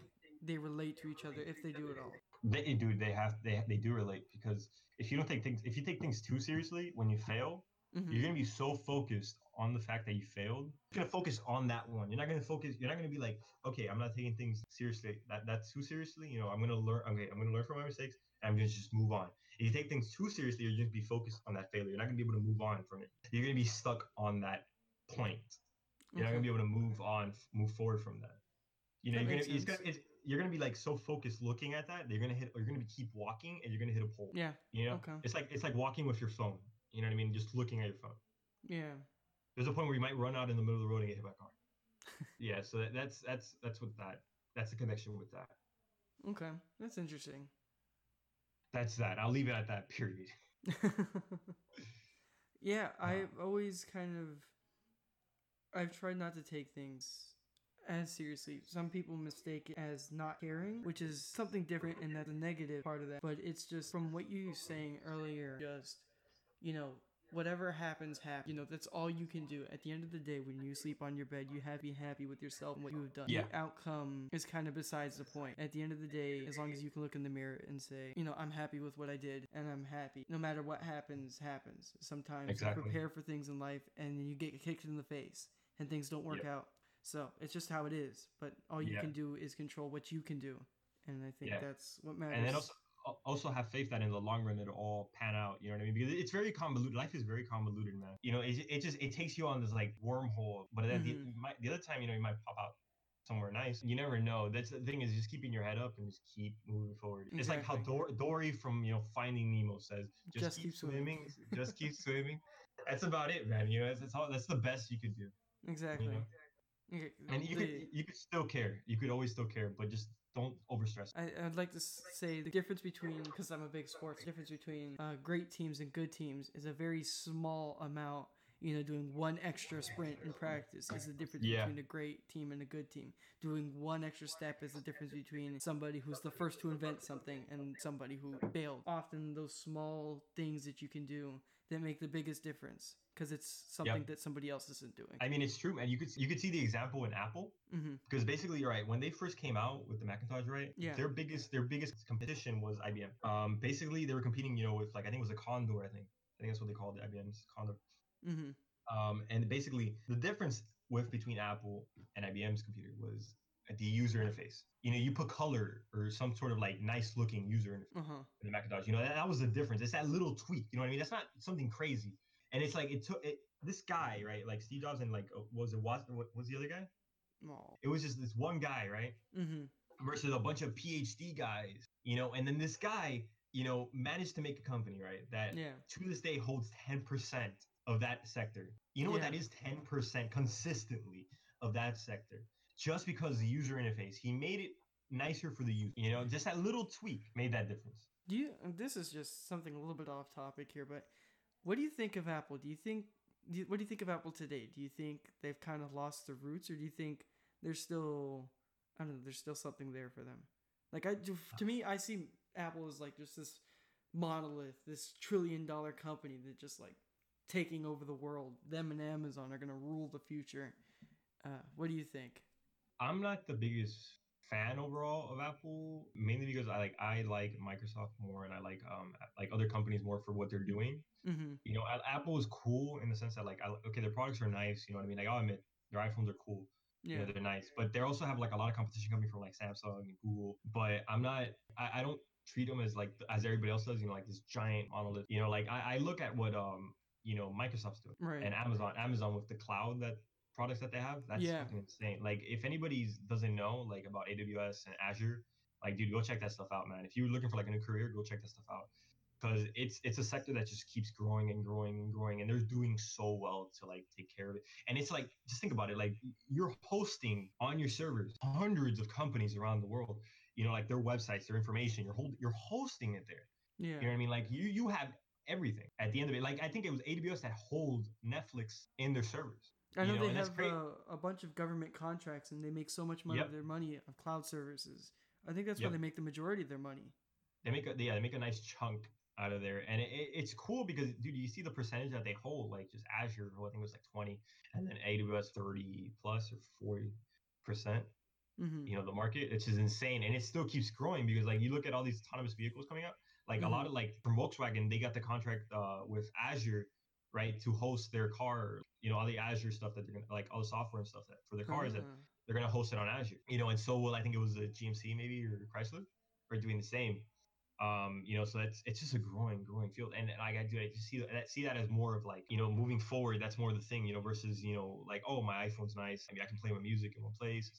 they relate to each other if they do at all? They do they have they they do relate because if you don't take things if you take things too seriously when you fail, Mhm. you're gonna be so focused on the fact that you failed. You're gonna focus on that one. You're not gonna focus. You're not gonna be like, okay, I'm not taking things seriously. That that's too seriously. You know, I'm gonna learn. Okay, I'm gonna learn from my mistakes. And I'm gonna just move on. If you take things too seriously, you're just be focused on that failure. You're not gonna be able to move on from it. You're gonna be stuck on that point. You're not gonna be able to move on, move forward from that. You know, That you're gonna, it's gonna, it's, you're gonna be like so focused looking at that, that you're gonna hit, or you're gonna be keep walking, and you're gonna hit a pole. Yeah. You know, Okay. it's like it's like walking with your phone. You know what I mean? Just looking at your phone. Yeah. There's a point where you might run out in the middle of the road and get hit by a car. yeah, so that, that's that's that's what that that's the connection with that. Okay. That's interesting. That's that. I'll leave it at that. Period. yeah, I've always kind of I've tried not to take things as seriously. Some people mistake it as not caring, which is something different and that's a negative part of that. But it's just from what you were saying earlier, just you know, whatever happens, happen. You know, that's all you can do. At the end of the day, when you sleep on your bed, you have to be happy with yourself and what you have done. Yeah. The outcome is kind of besides the point. At the end of the day, as long as you can look in the mirror and say, you know, I'm happy with what I did and I'm happy. No matter what happens, happens. Sometimes Exactly. you prepare for things in life and you get kicked in the face and things don't work Yep. out. So it's just how it is. But all you Yeah. can do is control what you can do. And I think Yeah. that's what matters. Also have faith that in the long run it'll all pan out. You know what I mean? Because it's very convoluted. Life is very convoluted, man. You know, it, it just it takes you on this like wormhole. But then the, Mhm. you might, the other time, you know, you might pop out somewhere nice. You never know. That's the thing is just keeping your head up and just keep moving forward. It's like how Dor- Dory from you know Finding Nemo says, just, Just keep, keep swimming." swimming, just keep swimming. That's about it, man. You know, that's, that's all. That's the best you could do. exactly. know? Okay, And you the- could you could still care. You could always still care, but just don't overstress. I, I'd like to say the difference between, because I'm a big sports, difference between uh, great teams and good teams is a very small amount. You know, doing one extra sprint in practice is the difference Yeah. between a great team and a good team. Doing one extra step is the difference between somebody who's the first to invent something and somebody who failed. Often, those small things that you can do that make the biggest difference because it's something that somebody else isn't doing. I mean, it's true, man. You could you could see the example in Apple. hmm because basically you're right when they first came out with the macintosh right Yeah. their biggest their biggest competition was ibm um basically they were competing you know with like i think it was a condor i think i think that's what they called it ibm's condor hmm um and basically the difference with between apple and ibm's computer was the user interface you know you put color or some sort of like nice looking user interface Uh huh. in the macintosh you know that, that was the difference it's that little tweak you know what i mean that's not something crazy and it's like it took it this guy right like steve jobs and like uh, was it was what was the other guy Oh. it was just this one guy right hmm versus a bunch of PhD guys, you know, and then this guy, you know, managed to make a company, right? That Yeah. to this day holds 10% of that sector. You know what that is? 10% consistently of that sector. Just because the user interface, he made it nicer for the user. You know, just that little tweak made that difference. Do you? This is just something a little bit off topic here, but what do you think of Apple? Do you think? Do you, what do you think of Apple today? Do you think they've kind of lost their roots, or do you think there's still? I don't know. There's still something there for them. Like I, to me, I see Apple as like just this monolith, this trillion dollar company that just like taking over the world. Them and Amazon are gonna rule the future. Uh, what do you think? I'm not the biggest fan overall of Apple, mainly because I like I like Microsoft more and I like um like other companies more for what they're doing. Mm-hmm. you know, Apple is cool in the sense that like, I, okay, their products are nice. You know what I mean? Like, I'll admit their iPhones are cool. You Yeah. know, they're nice, but they also have like a lot of competition coming from like Samsung and Google. But I'm not, I, I don't treat them as like as everybody else does. You know, like this giant monolith. You know, like I, I look at what um you know Microsoft's doing Right. and Amazon, Amazon with the cloud that products that they have. That's Yeah. fucking insane. Like, if anybody doesn't know like about AWS and Azure, like, dude, go check that stuff out, man. If you're looking for like a new career, go check that stuff out because it's it's a sector that just keeps growing and growing and growing and they're doing so well to like take care of it and it's like just think about it like you're hosting on your servers hundreds of companies around the world you know like their websites their information you're hold, you're hosting it there Yeah. you know what i mean like you you have everything at the end of it like i think it was aws that hold netflix in their servers I you know, know, they have uh, a bunch of government contracts and they make so much money Yep. of their money of cloud services. I think that's Yep. where they make the majority of their money. they make a yeah they make a nice chunk out of there, and it, it- it's cool because dude, you see the percentage that they hold, like just Azure, who I think it was like twenty, and then AWS thirty plus or forty percent. Mm-hmm. You know the market, it's just insane, and it still keeps growing because like you look at all these autonomous vehicles coming out, like a lot of like from Volkswagen, they got the contract uh, with Azure, right, to host their car, you know, all the Azure stuff that they're gonna like all the software and stuff that for their cars that Uh, they're gonna host it on Azure. You know, and so will I think it was a GMC maybe or Chrysler are doing the same. Um, you know, so that's it's just a growing, growing field, and like I do, I just see that see that as more of like you know moving forward. That's more the thing, you know, versus you know like oh my iPhone's nice. I mean, I can play my music in one place.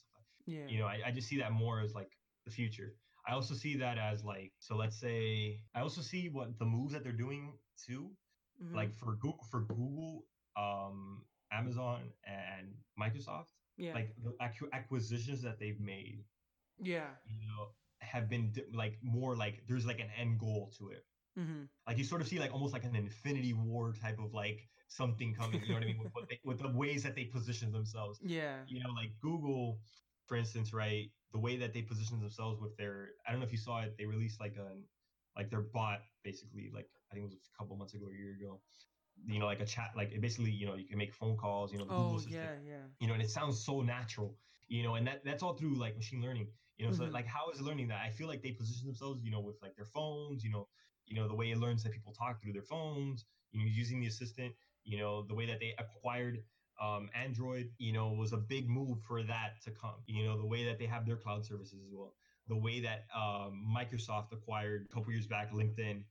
And yeah. you know, I, I just see that more as like the future. I also see that as like so. Let's say I also see what the moves that they're doing too Mhm. like for Google, for Google, um, Amazon, and Microsoft, yeah. like the acqu- acquisitions that they've made, yeah. you know, have been like more like there's like an end goal to it. Mm-hmm. Like you sort of see like almost like an Infinity War type of like something coming. You know what I mean? With, what they, with the ways that they position themselves. Yeah. You know, like Google, for instance, right? The way that they position themselves with their, I don't know if you saw it. They released like a, like their bot basically. Like I think it was a couple months ago, or a year ago. You know, like a chat. Like it basically, you know, you can make phone calls. You know, the Google Oh yeah, yeah. you know, and it sounds so natural, you know, and that that's all through like machine learning, you know. So Mhm. like, how is it learning that? I feel like they position themselves, you know, with like their phones, you know, you know the way it learns that people talk through their phones, you know, using the assistant, you know, the way that they acquired um, Android, you know, was a big move for that to come. You know, the way that they have their cloud services as well, the way that um, Microsoft acquired a couple years back LinkedIn,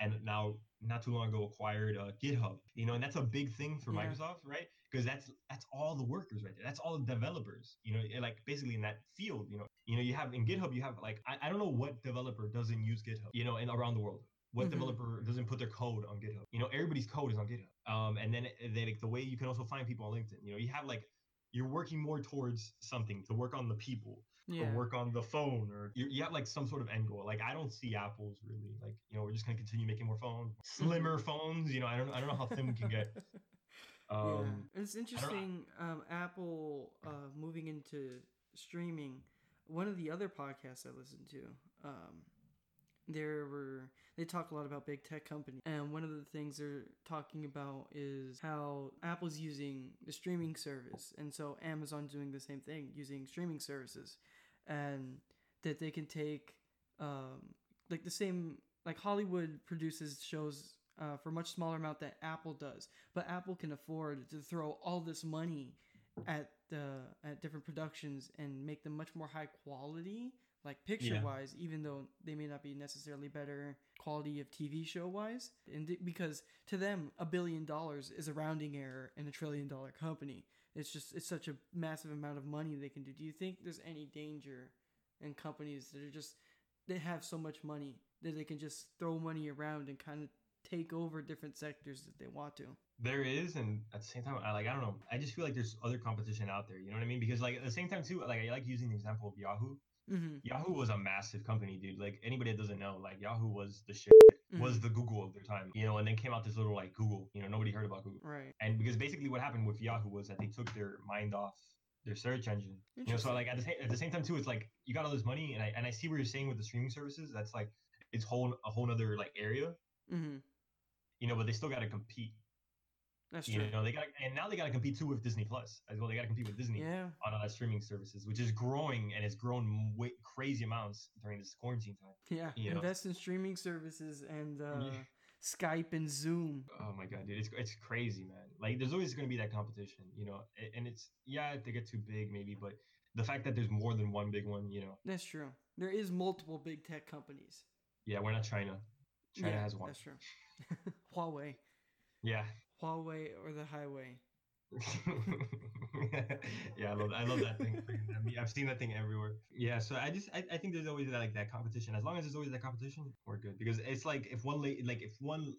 and now not too long ago acquired uh, GitHub. You know, and that's a big thing for Yeah. Microsoft, right? Because that's that's all the workers right there. That's all the developers. You know, eh, like basically in that field. You know, you know, you have in GitHub, you have like I, I don't know what developer doesn't use GitHub. You know, and around the world. What Mhm. developer doesn't put their code on GitHub? You know, everybody's code is on GitHub. Um, and then they, like the way you can also find people on LinkedIn. You know, you have like you're working more towards something to work on the people Yeah. or work on the phone or you, you have like some sort of end goal like i don't see apple's really like you know we're just going to continue making more phones Mm-hmm. slimmer phones you know i don't i don't know how thin we can get um yeah. It's interesting. Um, Apple uh, moving into streaming. One of the other podcasts I listened to, um, there were they talk a lot about big tech companies, and one of the things they're talking about is how Apple's using the streaming service, and so amazon doing the same thing, using streaming services, and that they can take um, like the same like Hollywood produces shows uh, for much smaller amount that Apple does, but Apple can afford to throw all this money at the at different productions and make them much more high quality, like picture wise, even though they may not be necessarily better quality of TV show wise. And th- because to them, a billion dollars is a rounding error in a trillion dollar company. It's just it's such a massive amount of money they can do. Do you think there's any danger in companies that are just they have so much money that they can just throw money around and kind of take over different sectors that they want to? there is and at the same time i like i don't know i just feel like there's other competition out there you know what i mean because like at the same time too like i like using the example of yahoo Mm-hmm. yahoo was a massive company dude like anybody that doesn't know like yahoo was the shit Mm-hmm. was the google of their time you know and then came out this little like google you know nobody heard about google right. and because basically what happened with Yahoo was that they took their mind off their search engine. You know, so like at the same at the same time too, it's like you got all this money, and I and I see what you're saying with the streaming services. That's like it's whole a whole other like area. Mm-hmm. You know, but they still got to compete. That's true. You know, they got and now they got to compete too with Disney Plus as well. They got to compete with Disney Yeah. on all that streaming services, which is growing and it's grown way, crazy amounts during this quarantine time. Yeah. You know. Invest in streaming services and uh, Yeah. Skype and Zoom. Oh my god, dude, it's it's crazy, man. Like, there's always going to be that competition, you know. And it's yeah, they get too big, maybe, but the fact that there's more than one big one, you know, That's true. There is multiple big tech companies. yeah, we're not China. China yeah, has one. That's true. Huawei. Yeah. Huawei or the highway. yeah, I love I love that thing. I mean, I've seen that thing everywhere. Yeah, so I just I, I think there's always that, like that competition. As long as there's always that competition, we're good. Because it's like if one la- like if one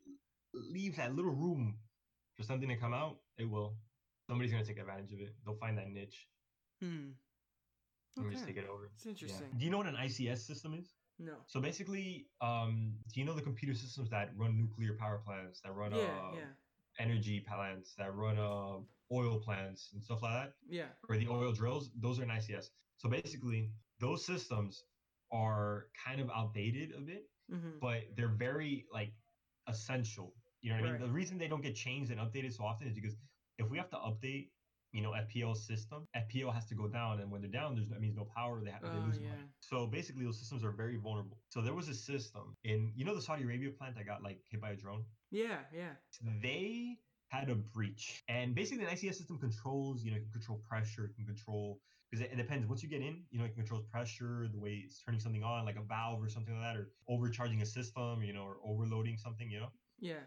leaves that little room for something to come out, it will. Somebody's gonna take advantage of it. They'll find that niche Hmm. and just take it over. It's interesting. Do you know what an ICS system is? No. So basically, um, do you know the computer systems that run nuclear power plants, that run Yeah, uh, yeah, energy plants, that run uh, oil plants and stuff like that? yeah. or the oil drills, those are in ICS. So basically, those systems are kind of outdated a bit, Mm-hmm. but they're very like essential. You know what I mean? The reason they don't get changed and updated so often is because if we have to update, you know, FPL system, FPL has to go down, and when they're down, there's that means no power. They have they Oh, lose yeah. money. So basically, those systems are very vulnerable. So there was a system in you know the Saudi Arabia plant that got like hit by a drone. Yeah, yeah. They had a breach, and basically the ICS system controls. You know, it can control pressure, it can control because it, it depends. Once you get in, you know, it controls pressure, the way it's turning something on, like a valve or something like that, or overcharging a system, you know, or overloading something, you know Yeah.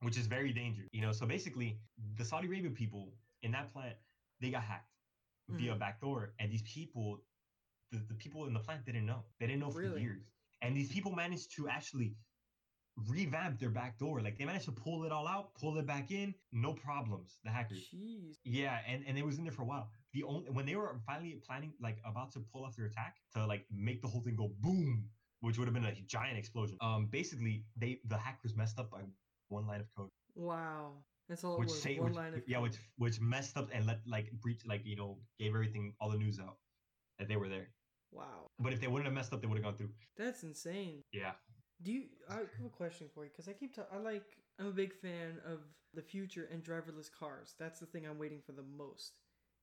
which is very dangerous. You know, so basically, the Saudi Arabia people in that plant, they got hacked via mm. a backdoor, and these people, the, the people in the plant didn't know. They didn't know for Really? years, and these people managed to actually revamp their backdoor. Like they managed to pull it all out, pull it back in, no problems. The hackers. Jeez. Yeah, and, and it was in there for a while. The only when they were finally planning, like about to pull off their attack to like make the whole thing go boom, which would have been a giant explosion. Um, basically they the hackers messed up by one line of code, Wow. That's all which say one which, line of yeah, code. which which messed up and let like breach like you know gave everything all the news out that they were there. Wow. But if they wouldn't have messed up, they would have gone through. That's insane. Yeah. Do you? I have a question for you because I keep. Ta- I like. I'm a big fan of the future and driverless cars. That's the thing I'm waiting for the most.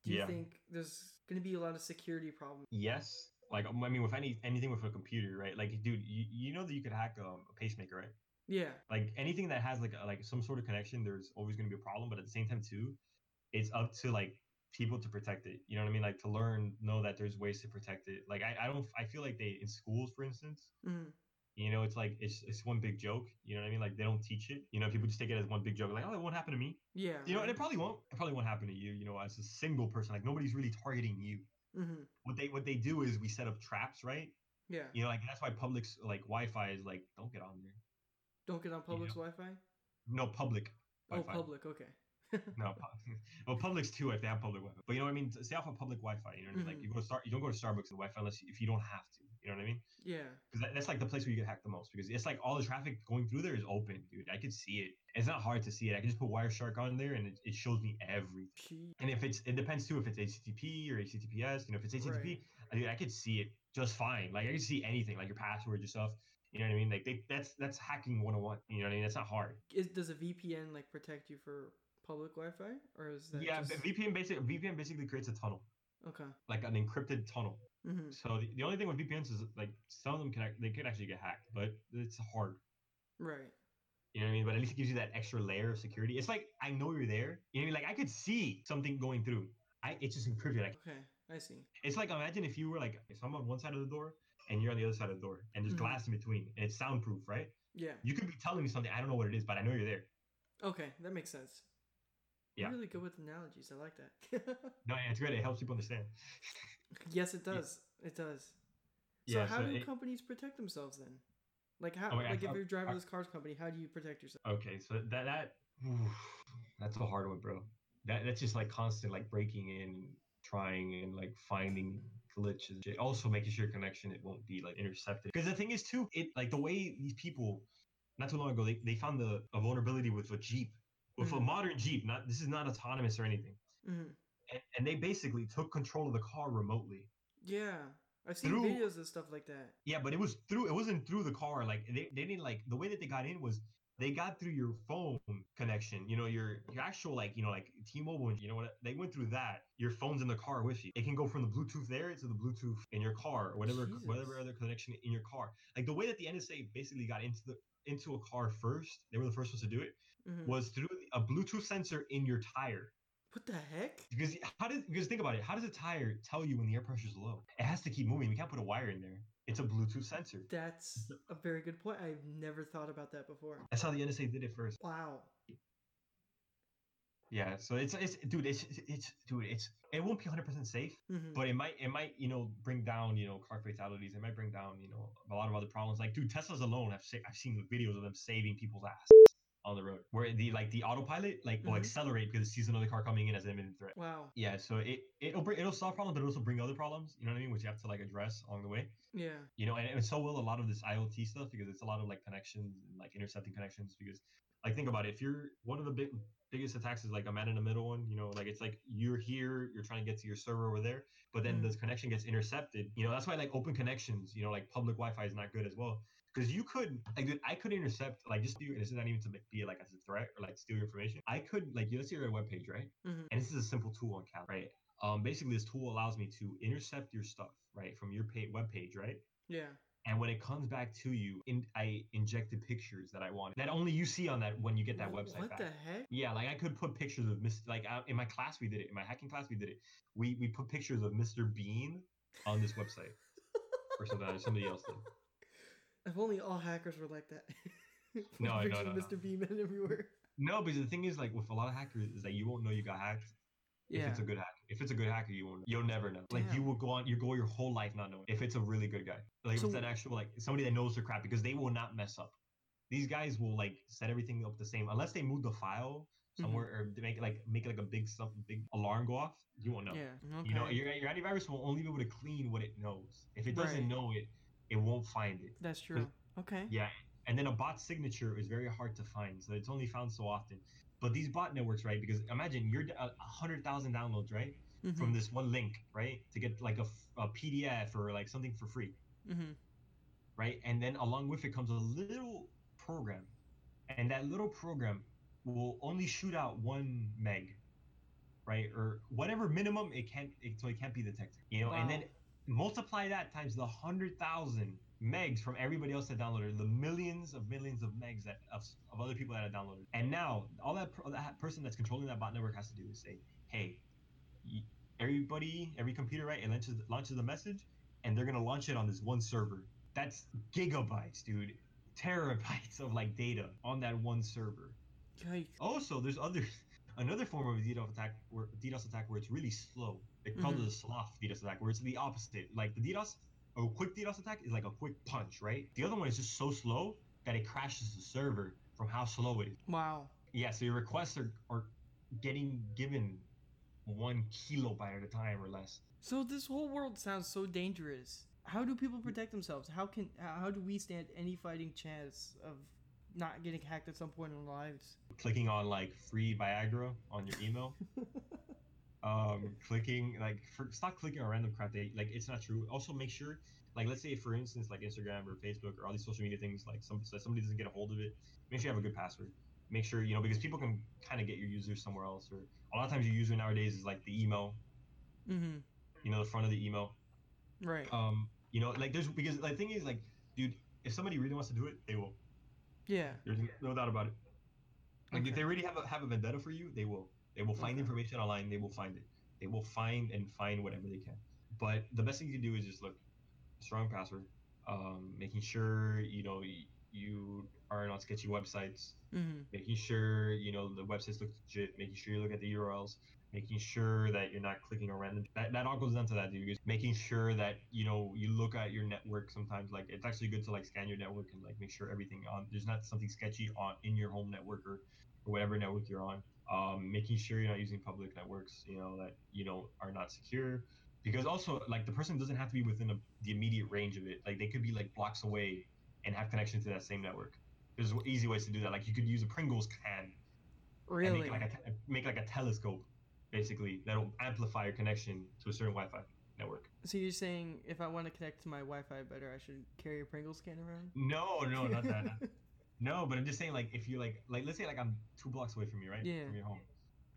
Do you Yeah. think there's going to be a lot of security problems? Yes. Like I mean, with any anything with a computer, right? Like, dude, you, you know that you could hack um, a pacemaker, right? Yeah. like anything that has like a, like some sort of connection there's always going to be a problem but at the same time too it's up to like people to protect it you know what i mean like to learn know that there's ways to protect it like i, I don't i feel like they in schools for instance Mm. You know it's like it's, it's one big joke you know what i mean like they don't teach it you know people just take it as one big joke like oh it won't happen to me Yeah. you know and it probably won't it probably won't happen to you you know as a single person like nobody's really targeting you Mhm. what they what they do is we set up traps right Yeah. you know like that's why public's like wi-fi is like don't get on there Don't get on Public's Wi-Fi. no public Oh, Wi-Fi. public. Okay. No, well, Publix too if they have public Wi-Fi. But you know what I mean? Stay off of public Wi-Fi. You know what I mean? Like Mhm. you go to start, you don't go to Starbucks with Wi-Fi unless you, if you don't have to. You know what I mean? Yeah. Because that's like the place where you get hacked the most. Because it's like all the traffic going through there is open, dude. I could see it. It's not hard to see it. I can just put Wireshark on there and it, it shows me everything. Gee. And if it's, it depends too if it's HTTP or HTTPS. You know, if it's HTTP, Right. I, could see it just fine. Like I can see anything, like your password, your stuff. You know what I mean? Like they, that's that's hacking 101. You know what I mean? That's not hard. Is, does a VPN like protect you for public Wi-Fi, or is that Yeah, just... VPN basic VPN basically creates a tunnel, okay? like an encrypted tunnel. hmm So the, the only thing with VPNs is like some of them can they could actually get hacked, but it's hard. Right. You know what I mean? But at least it gives you that extra layer of security. It's like I know you're there. You know what I mean? Like I could see something going through. I it's just encrypted. Like Okay. I see. it's like imagine if you were like if I'm on one side of the door and you're on the other side of the door and there's Mhm. glass in between and it's soundproof, right? Yeah. You could be telling me something I don't know what it is, but I know you're there. Okay, that makes sense. You're Yeah. really good with analogies. I like that. No, yeah, it's great. It helps people understand. yes, it does. It does. So Yeah, how so do it- companies protect themselves then? Like how? Oh God, like if uh, you're driverless cars company, how do you protect yourself? Okay, so that that that's a hard one, bro. That that's just like constant like breaking in, trying and like finding glitches. Also making sure your connection it won't be like intercepted. Because the thing is too, it like the way these people not too long ago they, they found the a vulnerability with a Jeep. With a Mhm. modern Jeep, not this is not autonomous or anything. hmm And, and they basically took control of the car remotely. Yeah, I've seen Through- videos and stuff like that. Yeah, but it was through it wasn't through the car. Like they, they didn't like the way that they got in was they got through your phone connection. You know, your your actual like, you know, like T-Mobile, you know what they went through that. Your phone's in the car with you. It can go from the Bluetooth there to the Bluetooth in your car or whatever whatever other connection in your car. Like the way that the NSA basically got into the into a car first, they were the first ones to do it, Mhm. was through a Bluetooth sensor in your tire. What the heck? Because how does because think about it, how does a tire tell you when the air pressure is low? It has to keep moving. We can't put a wire in there. It's a Bluetooth sensor. That's a very good point. I've never thought about that before. That's how the NSA did it first. Wow. Yeah, so it's it's dude, it's it's dude, it's it won't be 100% safe, hmm but it might it might you know bring down you know car fatalities. It might bring down you know a lot of other problems. Like dude, Teslas alone, I've I've seen videos of them saving people's ass on the road, where the like the autopilot like will Mhm. accelerate because it sees another car coming in as an imminent threat. Wow. Yeah, so it it'll bring it'll solve problems, but it'll also bring other problems. You know what I mean? Which you have to like address along the way. Yeah. You know, and, and so will a lot of this IoT stuff because it's a lot of like connections and like intercepting connections because like think about it. If you're one of the big biggest attacks is like a man in the middle one. You know, like it's like you're here, you're trying to get to your server over there, but then Mhm. this connection gets intercepted. You know, that's why like open connections, you know, like public Wi-Fi is not good as well. Because you could, like, dude, I could intercept, like, just do, and this is not even to be like as a threat or like steal your information. I could, like, you let's say you're at a web page, right? Mhm. And this is a simple tool on Cal, right? Um, basically, this tool allows me to intercept your stuff, right, from your page, web page, right? Yeah. And when it comes back to you, in, I injected pictures that I wanted that only you see on that when you get that Wh- website What back. the heck? Yeah, like I could put pictures of Mr. Like uh, in my class, we did it. In my hacking class, we did it. We we put pictures of Mr. Bean on this website or something. Somebody else did. If only all hackers were like that. No, no, pictures of no, no. Mr. Beeman everywhere. No, because the thing is, like with a lot of hackers, is that you won't know you got hacked Yeah. if it's a good hack. If it's a good hacker, you won't. You'll never know. Like you will go on, you go your whole life not knowing if it's a really good guy. Like if it's an actual like somebody that knows their crap because they will not mess up. These guys will like set everything up the same unless they move the file somewhere mm-hmm. or they make like make like a big something big alarm go off. You won't know. Yeah. Okay. You know, your, your antivirus will only be able to clean what it knows. If it doesn't Right. know it, it won't find it. That's true. Okay. Yeah. And then a bot signature is very hard to find. So it's only found so often. But these bot networks, right? Because imagine you're a hundred thousand downloads, right? Mhm. From this one link, right? To get like a, a PDF or like something for free, Mhm. right? And then along with it comes a little program. And that little program will only shoot out one meg, right? Or whatever minimum it can't, it, so it can't be detected, you know? And then Wow. Multiply that times the hundred thousand megs from everybody else that downloaded, the millions of millions of megs that of, of other people that have downloaded. And now all that, that person that's controlling that bot network has to do is say, hey, everybody, every computer, right? It launches launches a message, and they're gonna launch it on this one server. That's gigabytes, dude, terabytes of like data on that one server. Yikes. Also, there's other another form of a DDoS attack where DDoS attack where it's really slow. They call Mhm. it a sloth DDoS attack, where it's the opposite. Like the DDoS, a quick DDoS attack is like a quick punch, right? The other one is just so slow that it crashes the server from how slow it is. Wow. Yeah, so your requests are, are getting given one kilobyte at a time or less. So this whole world sounds so dangerous. How do people protect themselves? How can how do we stand any fighting chance of not getting hacked at some point in our lives? Clicking on like free Viagra on your email. um clicking like for, stop clicking on random crap that like it's not true also make sure like let's say for instance like instagram or facebook or all these social media things like some so somebody doesn't get a hold of it make sure you have a good password make sure you know because people can kind of get your user somewhere else or a lot of times your user nowadays is like the email mm-hmm. you know the front of the email Right. um you know like there's because the thing is like dude if somebody really wants to do it they will yeah. there's no doubt about it like Okay. if they really have a have a vendetta for you they will they will find Okay. information online they will find it they will find and find whatever they can but the best thing you can do is just look strong password um, making sure you know you aren't on sketchy websites Mm-hmm. making sure you know the websites look legit making sure you look at the urls making sure that you're not clicking random that, that all goes down to that dude because making sure that you know you look at your network sometimes like it's actually good to like scan your network and like make sure everything on there's not something sketchy on in your home network or, or whatever network you're on. Um, making sure you're not using public networks you know that you know are not secure. Because also like the person doesn't have to be within a, the immediate range of it. Like they could be like blocks away and have connection to that same network. There's easy ways to do that. Like you could use a pringles can and Really? make like a make like a telescope basically that'll amplify your connection to a certain wi-fi network so you're saying if I want to connect to my Wi-Fi better, I should carry a Pringles can around? no no not that no but i'm just saying like if you're like like let's say like i'm two blocks away from you right Yeah. from your home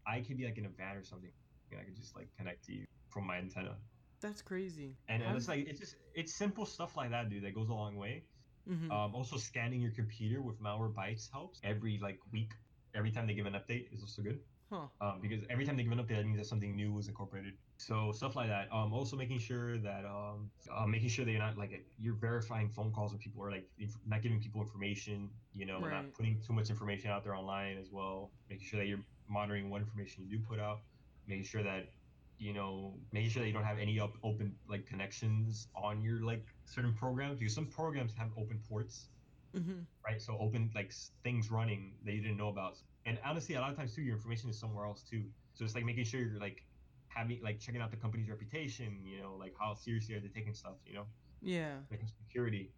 i could be like in a van or something and i could just like connect to you from my antenna That's crazy. and, and it's like it's just it's simple stuff like that dude that goes a long way Mhm. Um, also, scanning your computer with malware Malwarebytes helps. Every like week, every time they give an update is also good. Huh. Um, because every time they give an update, that means that something new was incorporated. So stuff like that. Um, also making sure that um, uh, making sure that you're not like you're verifying phone calls with people or like inf- not giving people information. You know, Right. not putting too much information out there online as well. Making sure that you're monitoring what information you do put out. Making sure that you know making sure that you don't have any up open like connections on your like certain programs because some programs have open ports Mm-hmm. right? So open like things running that you didn't know about. And honestly, a lot of times too, your information is somewhere else too. So it's like making sure you're like having like checking out the company's reputation. You know, like how seriously are they taking stuff? You know, Yeah. making security.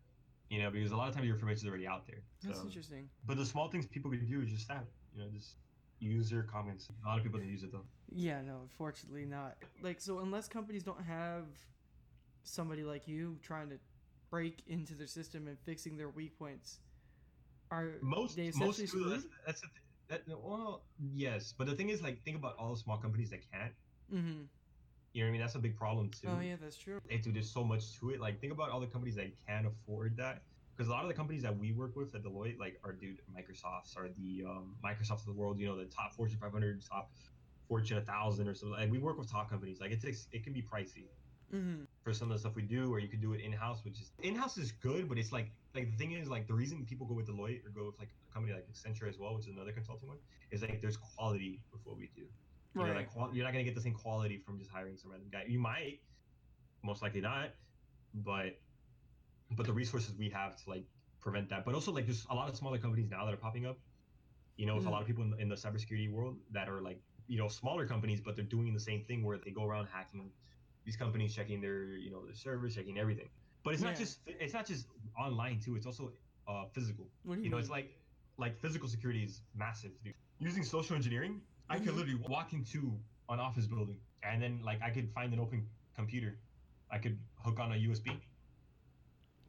You know, because a lot of times your information is already out there. That's interesting. But the small things people can do is just that. You know, just use their comments. A lot of people don't use it though. Yeah, no, unfortunately not. Like, so unless companies don't have somebody like you trying to break into their system and fixing their weak points, are Most they most that's, that's the th- that well yes, but the thing is like think about all the small companies that can't. Mm-hmm. You know what I mean? That's a big problem too. Oh yeah, that's true. Hey, dude, there's so much to it. Like, think about all the companies that can afford that. Because a lot of the companies that we work with at Deloitte, like, are dude, Microsofts are the um, Microsofts of the world. You know, the top Fortune 500, top Fortune 1000, or something. Like, we work with top companies. Like, it takes, it can be pricey Mm-hmm. for some of the stuff we do, or you can do it in house, which is in house is good, but it's like, like the thing is, like, the reason people go with Deloitte or go with like a company like Accenture as well, which is another consulting one, is like there's quality before we do. You know, Right. like qual- you're not gonna get the same quality from just hiring some random guy. You might, most likely not, but but the resources we have to like prevent that. But also like there's a lot of smaller companies now that are popping up. You know, with a lot of people in the, in the cybersecurity world that are like you know smaller companies, but they're doing the same thing where they go around hacking these companies, checking their you know their servers, checking everything. But it's not just it's not just online too. It's also uh, physical. What do you, You know, it's like like physical security is massive. Dude. Using social engineering, I could Mhm. literally walk into an office building and then like I could find an open computer. I could hook on a USB.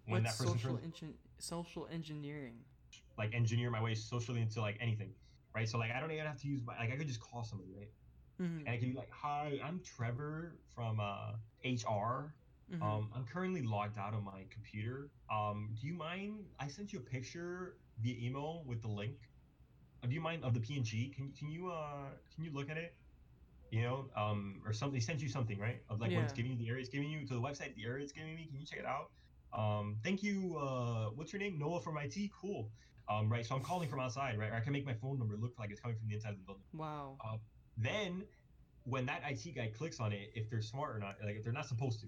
When What's that person social turns, engin- social engineering? like engineer my way socially into like anything, right? So like I don't even have to use my like I could just call somebody, right? Mm-hmm. And I can be like, "Hi, I'm Trevor from uh, HR. Mm-hmm. Um, I'm currently logged out of my computer. Um, do you mind? I sent you a picture via email with the link. Uh, do you mind of the PNG? Can can you uh can you look at it? You know, um, or something. They sent you something, right? Of like what it's giving you, the area it's giving you to the website, the area it's giving me. Can you check it out? Um, thank you. Uh, what's your name? Noah from IT. Cool. Um, right. So I'm calling from outside, right? Or I can make my phone number look like it's coming from the inside of the building. wow. Then, when that IT guy clicks on it, if they're smart or not, like if they're not supposed to,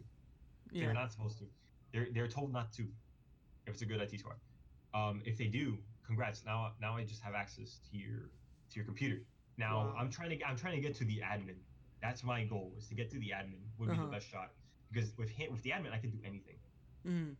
Yeah. they're not supposed to. They're they're told not to. If it's a good IT squad. Um, if they do, congrats. Now now I just have access to your to your computer. Now Wow. I'm trying to I'm trying to get to the admin. That's my goal is to get to the admin would be Uh-huh. the best shot because with him with the admin I can do anything. Mm-hmm.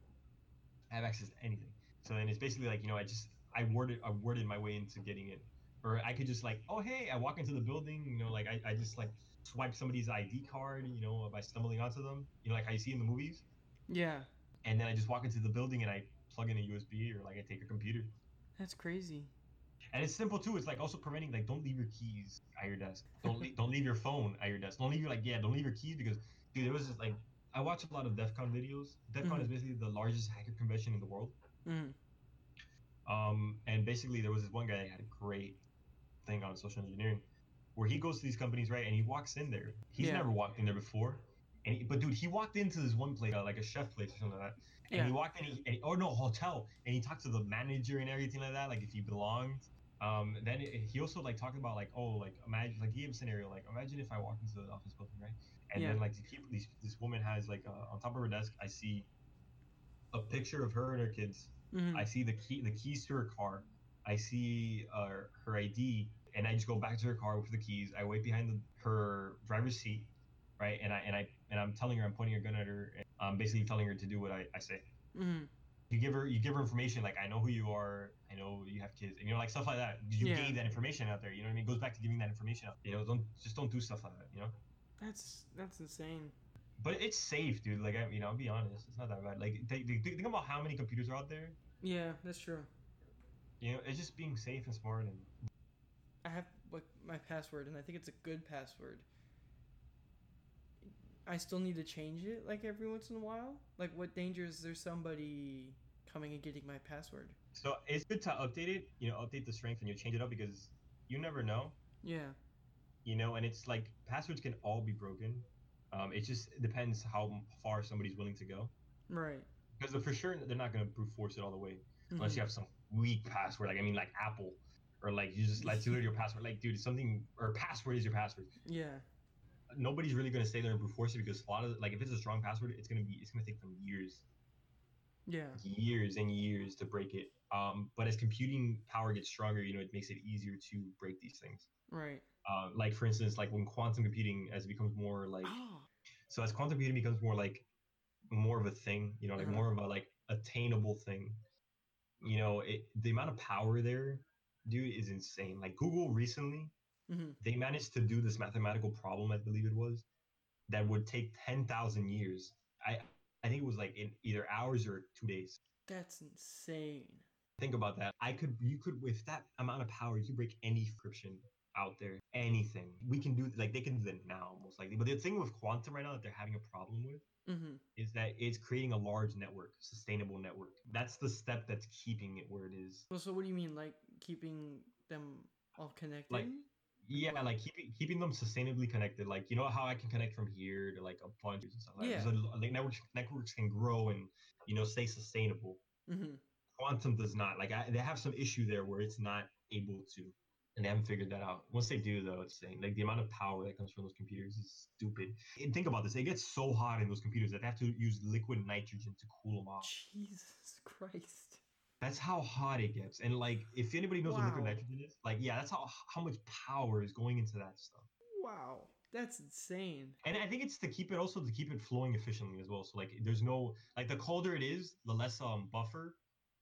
I have access to anything. So then it's basically like you know I just I worded I worded my way into getting it, or I could just like oh hey I walk into the building you know like I, I just like swipe somebody's ID card you know by stumbling onto them you know like how you see in the movies Yeah. and then I just walk into the building and I plug in a USB or like I take a computer. That's crazy. And it's simple too. It's like also preventing like don't leave your keys at your desk. Don't leave, don't leave your phone at your desk. Don't leave your like yeah don't leave your keys because dude there was just like I watch a lot of DEF CON videos. DEF CON Mhm. is basically the largest hacker convention in the world. Mm-hmm. Um, and basically there was this one guy that had a great thing on social engineering where he goes to these companies right and he walks in there. He's Yeah. never walked in there before. And he, but dude, he walked into this one place, uh, like a chef place or something like that. And Yeah. he walked in, he, and or no, hotel, and he talked to the manager and everything like that, like if he belonged. Um, then it, he also like talked about like, oh, like imagine, like he gave a scenario, like imagine if I walk into the office building, right? And Yeah. then like these, this woman has like uh, on top of her desk, I see a picture of her and her kids. Mm-hmm. I see the key, the keys to her car. I see uh, her ID, and I just go back to her car with the keys. I wait behind the, her driver's seat, right? And I and I and I'm telling her, I'm pointing a gun at her. And I'm basically telling her to do what I, I say. mm-hmm. You give her you give her information like I know who you are, I know you have kids, and you know like stuff like that. You Yeah. gave that information out there. You know what I mean? It goes back to giving that information out. You know, don't just don't do stuff like that. You know. That's that's insane. But it's safe, dude. Like I, you know, I'll be honest, it's not that bad. Like think, think think about how many computers are out there. Yeah, that's true. You know, it's just being safe and smart and I have like my password, and I think it's a good password. I still need to change it like every once in a while. Like, what danger is there somebody coming and getting my password? So it's good to update it, you know, update the strength and you change it up because you never know, Yeah. you know, and it's like passwords can all be broken. Um, it just depends how far somebody's willing to go. Right. Because for sure they're not going to brute force it all the way unless Mhm. you have some weak password. Like I mean, like Apple, or like you just like your password. Like dude, something or password is your password. Yeah. Nobody's really going to stay there and brute force it because a lot of like if it's a strong password, it's going to be it's going to take them years, Yeah. years and years to break it. Um, but as computing power gets stronger, you know, it makes it easier to break these things. Right. uh, like for instance like when quantum computing as it becomes more like Oh. so as quantum computing becomes more like more of a thing, you know, like Uh-huh. more of a like attainable thing. You know, it, the amount of power there, dude, is insane. Like Google recently, hmm they managed to do this mathematical problem, I believe it was, that would take ten thousand years. I I think it was like in either hours or two days. That's insane. Think about that. I could, you could, with that amount of power, you could break any encryption out there. Anything. We can do, like, they can do that now, most likely. But the thing with quantum right now that they're having a problem with hmm is that it's creating a large network, sustainable network. That's the step that's keeping it where it is. Well, so what do you mean, like keeping them all connected? Like, Yeah, like keeping keeping them sustainably connected. Like you know how I can connect from here to like a bunch and stuff like. Yeah. Like networks networks can grow and you know stay sustainable. hmm quantum does not like I, they have some issue there where it's not able to and they haven't figured that out once they do though it's saying like the amount of power that comes from those computers is stupid and think about this it gets so hot in those computers that they have to use liquid nitrogen to cool them off Jesus Christ. That's how hot it gets and like if anybody knows what liquid nitrogen is like yeah that's how how much power is going into that stuff Wow. That's insane. and i think it's to keep it also to keep it flowing efficiently as well so like there's no like the colder it is the less um buffer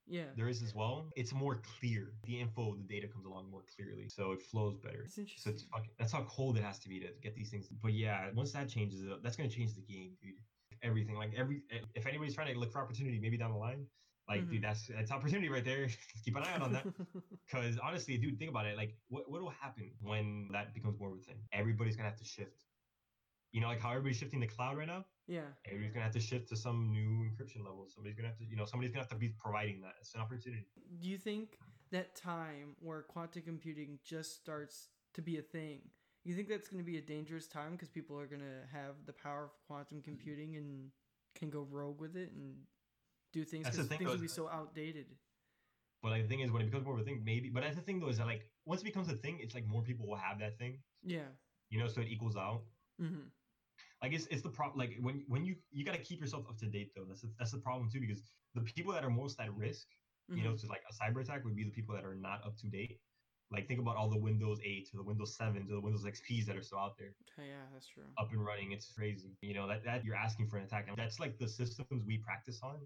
Yeah. there is as well. It's more clear. The info, the data comes along more clearly, so it flows better. It's So interesting. it's fucking. That's how cold it has to be to get these things. But yeah, once that changes, that's gonna change the game, dude. Everything, like every. If anybody's trying to look for opportunity, maybe down the line, like Mhm. dude, that's that's opportunity right there. Keep an eye out on that. Because honestly, dude, think about it. Like, what what will happen when that becomes more of a thing? Everybody's gonna have to shift. You know, like how everybody's shifting to cloud right now. yeah. Everybody's gonna have to shift to some new encryption level. Somebody's gonna have to, you know, somebody's gonna have to be providing that. It's an opportunity. Do you think that time where quantum computing just starts to be a thing, you think that's going to be a dangerous time because people are going to have the power of quantum computing and can go rogue with it and do things because things though, will be so outdated. But like the thing is, when it becomes more of a thing, maybe. But that's the thing though, is that like once it becomes a thing, it's like more people will have that thing. Yeah. You know, so it equals out. hmm Like it's it's the problem. Like when when you you gotta keep yourself up to date though. That's the, that's the problem too because the people that are most at risk, you know, to like a cyber attack would be the people that are not up to date. Like think about all the Windows 8 to the Windows 7 to the Windows XPs that are still out there Okay, yeah, that's true. up and running. It's crazy. You know that that you're asking for an attack. And that's like the systems we practice on.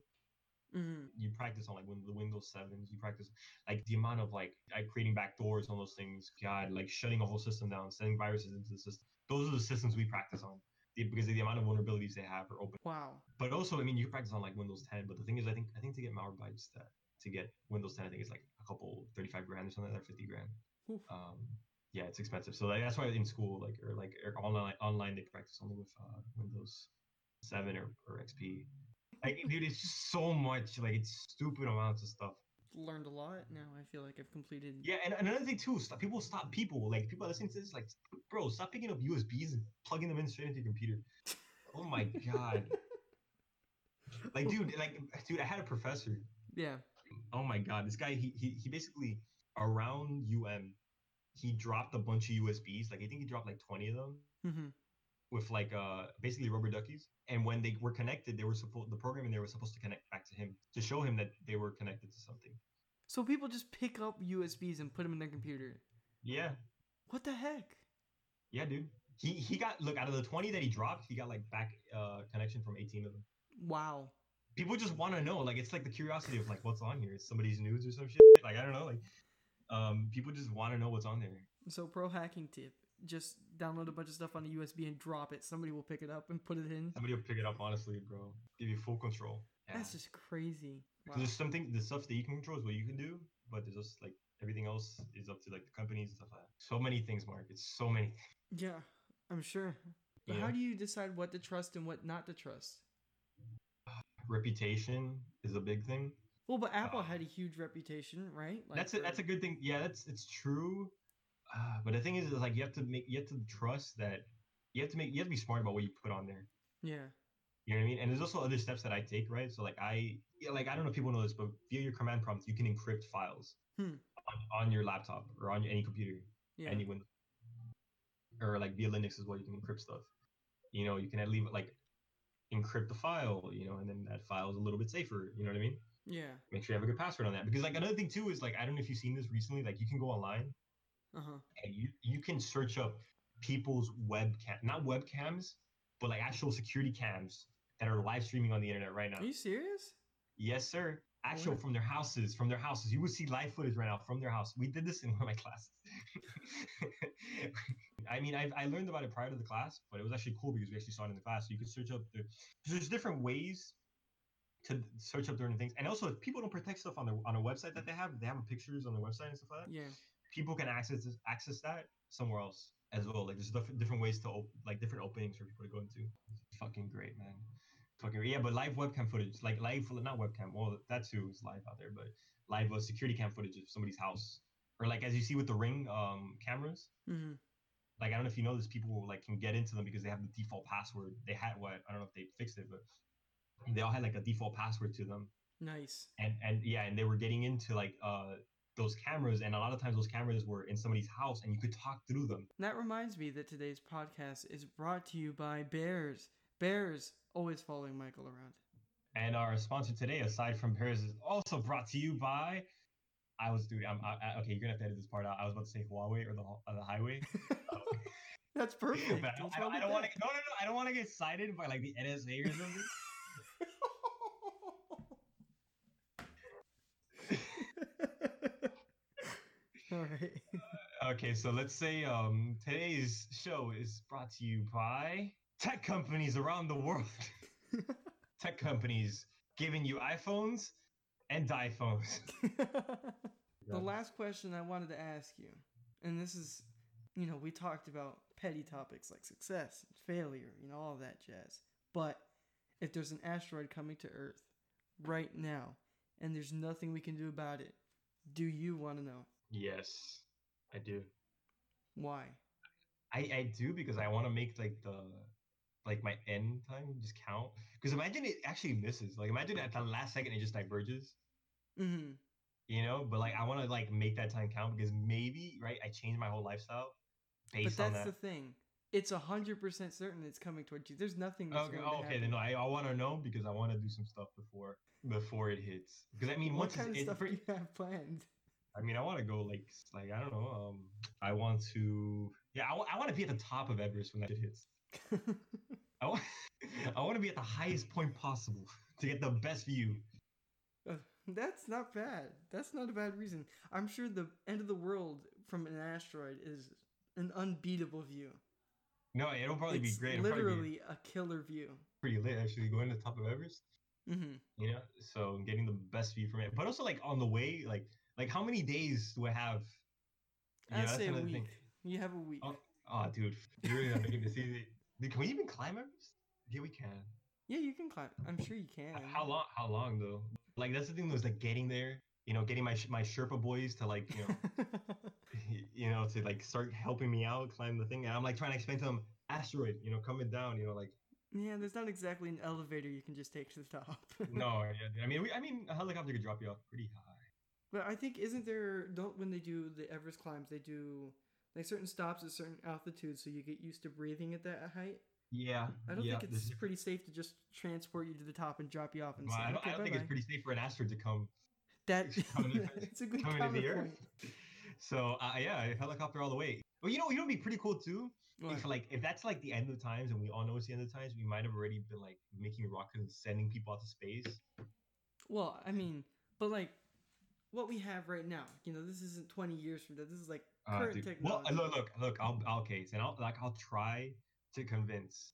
Hmm you practice on like when the Windows sevens, you practice like the amount of like, like creating backdoors on those things. God, like shutting a whole system down, sending viruses into the system. Those are the systems we practice on the- because of the amount of vulnerabilities they have are open. Wow. But also, I mean, you practice on like Windows 10. But the thing is, I think I think to get Malwarebytes that to get Windows 10, I think it's like a couple 35 grand or something like that, 50 grand. Oof. Um, yeah, it's expensive. So like, that's why in school, like or like or online online they practice only with uh, Windows 7 or, or XP. Like, dude, it's just so much. Like, it's stupid amounts of stuff. Learned a lot. Now I feel like I've completed. Yeah, and another thing too, stop, people stop people like people are listening to this, like, bro, stop picking up USBs and plugging them in straight into your computer. Oh my god. like, dude, like, dude, I had a professor. Yeah. Oh my god, this guy, he he, he basically around UM, he dropped a bunch of USBs. Like, I think he dropped like twenty of them hmm with like uh basically rubber duckies. And when they were connected, they were supposed the programming they were supposed to connect back to him to show him that they were connected to something. So people just pick up USBs and put them in their computer. Yeah, What the heck? Yeah, dude. He he got look out of the twenty that he dropped, he got like back uh connection from eighteen of them. Wow. People just want to know, like it's like the curiosity of like what's on here. It's somebody's news or some shit. Like I don't know, like um people just want to know what's on there. So pro hacking tip: just download a bunch of stuff on the USB and drop it. Somebody will pick it up and put it in. Somebody will pick it up, honestly, bro. Give you full control. Yeah. That's just crazy. Wow. There's something the stuff that you can control is what you can do, but there's just like everything else is up to like the companies and stuff like that. So many things, Mark. It's so many. Yeah, I'm sure. But Yeah. how do you decide what to trust and what not to trust? Reputation is a big thing. Well, but Apple Uh, had a huge reputation, right? Like that's a, that's a good thing. Yeah, that's it's true. Uh, but the thing is, is like you have to make you have to trust that you have to make you have to be smart about what you put on there. yeah. You know what I mean? And there's also other steps that I take, right? So like I yeah, like I don't know if people know this, but via your command prompt, you can encrypt files Hmm. on, on your laptop or on any computer, Yeah. any Windows, or like via Linux as well. You can encrypt stuff. You know, you can leave it like encrypt the file, you know, and then that file is a little bit safer. You know what I mean? yeah. Make sure you have a good password on that. Because like another thing too is like I don't know if you've seen this recently. Like you can go online Uh huh. and you you can search up people's webcam, not webcams, but like actual security cams that are live streaming on the internet right now. Are you serious? Yes, sir. Actual What? from their houses, from their houses. You will see live footage right now from their house. We did this in one of my classes. I mean, I, I learned about it prior to the class, but it was actually cool because we actually saw it in the class. So you could search up the. There's different ways to search up different things, and also if people don't protect stuff on their on a website that they have, they have pictures on their website and stuff like that. Yeah. People can access this, access that somewhere else as well. Like there's diff- different ways to op- like different openings for people to go into. It's fucking great, man. Fucking yeah, but live webcam footage, like live not webcam. Well, that too is live out there, but live uh, security cam footage of somebody's house, or like as you see with the ring um cameras. hmm Like I don't know if you know this, people like can get into them because they have the default password. They had what I don't know if they fixed it, but they all had like a default password to them, Nice. and and yeah, and they were getting into like uh those cameras, and a lot of times those cameras were in somebody's house, and you could talk through them. That reminds me that today's podcast is brought to you by Bears. Bears always following Michael around. And our sponsor today, aside from Bears, is also brought to you by. I was dude. I'm I, okay. You're gonna have to edit this part out. I was about to say Huawei or the uh, the highway. That's perfect. I don't, I don't, I don't want to. No, no, no. I don't want to get cited by like the NSA or something. All right. okay, so let's say um today's show is brought to you by tech companies around the world. tech companies giving you iPhones and iPhones. the last question I wanted to ask you, and this is, you know, we talked about petty topics like success and failure, you know, all that jazz. But if there's an asteroid coming to Earth right now and there's nothing we can do about it, do you want to know Yes, I do. why? I, I do because I want to make like the like my end time just count. Because imagine it actually misses. Like imagine at the last second it just diverges. Mm-hmm. You know, but like I want to like make that time count because maybe right I change my whole lifestyle But based that's on that. the thing. It's a hundred percent certain it's coming towards you. There's nothing that's Okay, oh, okay, then no, I, I want to know because I want to do some stuff before before it hits. Because I mean, what once kind of stuff it, do you have planned? I mean, I want to go like like I don't know. Um, I want to yeah, I, want to be at the top of Everest when that shit hits. I want I want to be at the highest point possible to get the best view. Uh, That's not bad. That's not a bad reason. I'm sure the end of the world from an asteroid is an unbeatable view. No, it'll probably it's be great. It'll probably be literally a killer view. pretty lit actually going to the top of Everest. hmm You know, so getting the best view from it, but also like on the way, like like how many days do I have? You I'd that's say a week. thing. You have a week. Oh, oh, dude, you're really not making this easy. Can we even climb Everest? Yeah, we can. Yeah, you can climb. I'm sure you can. How long? How long though? Like that's the thing. Was like getting there. You know, getting my my Sherpa boys to like you know you know to like start helping me out climb the thing, and I'm like trying to explain to them asteroid. You know, coming down. You know, like yeah, there's not exactly an elevator you can just take to the top. no. Yeah, I mean, we, I mean, a helicopter could drop you off pretty high. But I think isn't there don't when they do the Everest climbs they do like certain stops at certain altitudes so you get used to breathing at that height. Yeah, I don't yeah, think it's pretty safe to just transport you to the top and drop you off and Well, say, I don't, okay, I don't think it's bye-bye." pretty safe for an asteroid to come That coming it's a good coming to the. Earth. So uh, yeah, helicopter all the way. Well, you know, you know, what'd be pretty cool too. What? If like if that's like the end of times, and we all know it's the end of times, we might have already been like making rockets and sending people out to space. Well, I mean, but like what we have right now, you know, this isn't 20 years from that. This is like Uh, current dude. technology. Well, look, look, look. I'll, I'll case, and I'll like I'll try to convince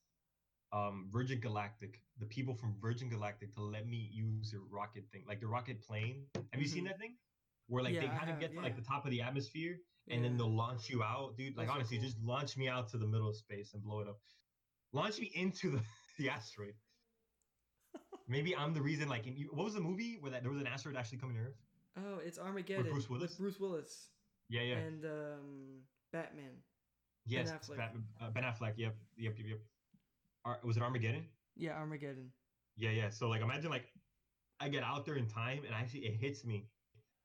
um Virgin Galactic, the people from Virgin Galactic, to let me use the rocket thing, like the rocket plane. Have you seen Mhm. that thing? Where like they Yeah, I kind of get to like the top of the atmosphere, and then they'll launch you out, dude. Like That's so honestly, cool. just launch me out to the middle of space and blow it up. Launch me into the, the asteroid. Maybe I'm the reason. Like, in, what was the movie where that there was an asteroid actually coming to Earth? Oh, it's Armageddon With Bruce Willis? with Bruce Willis Yeah, yeah. and um, Batman. yes, Affleck. Ben, uh, ben Affleck. Yep, yep, yep, yep. Ar- was it Armageddon? Yeah, Armageddon. Yeah, yeah. So like, imagine like, I get out there in time, and actually it hits me,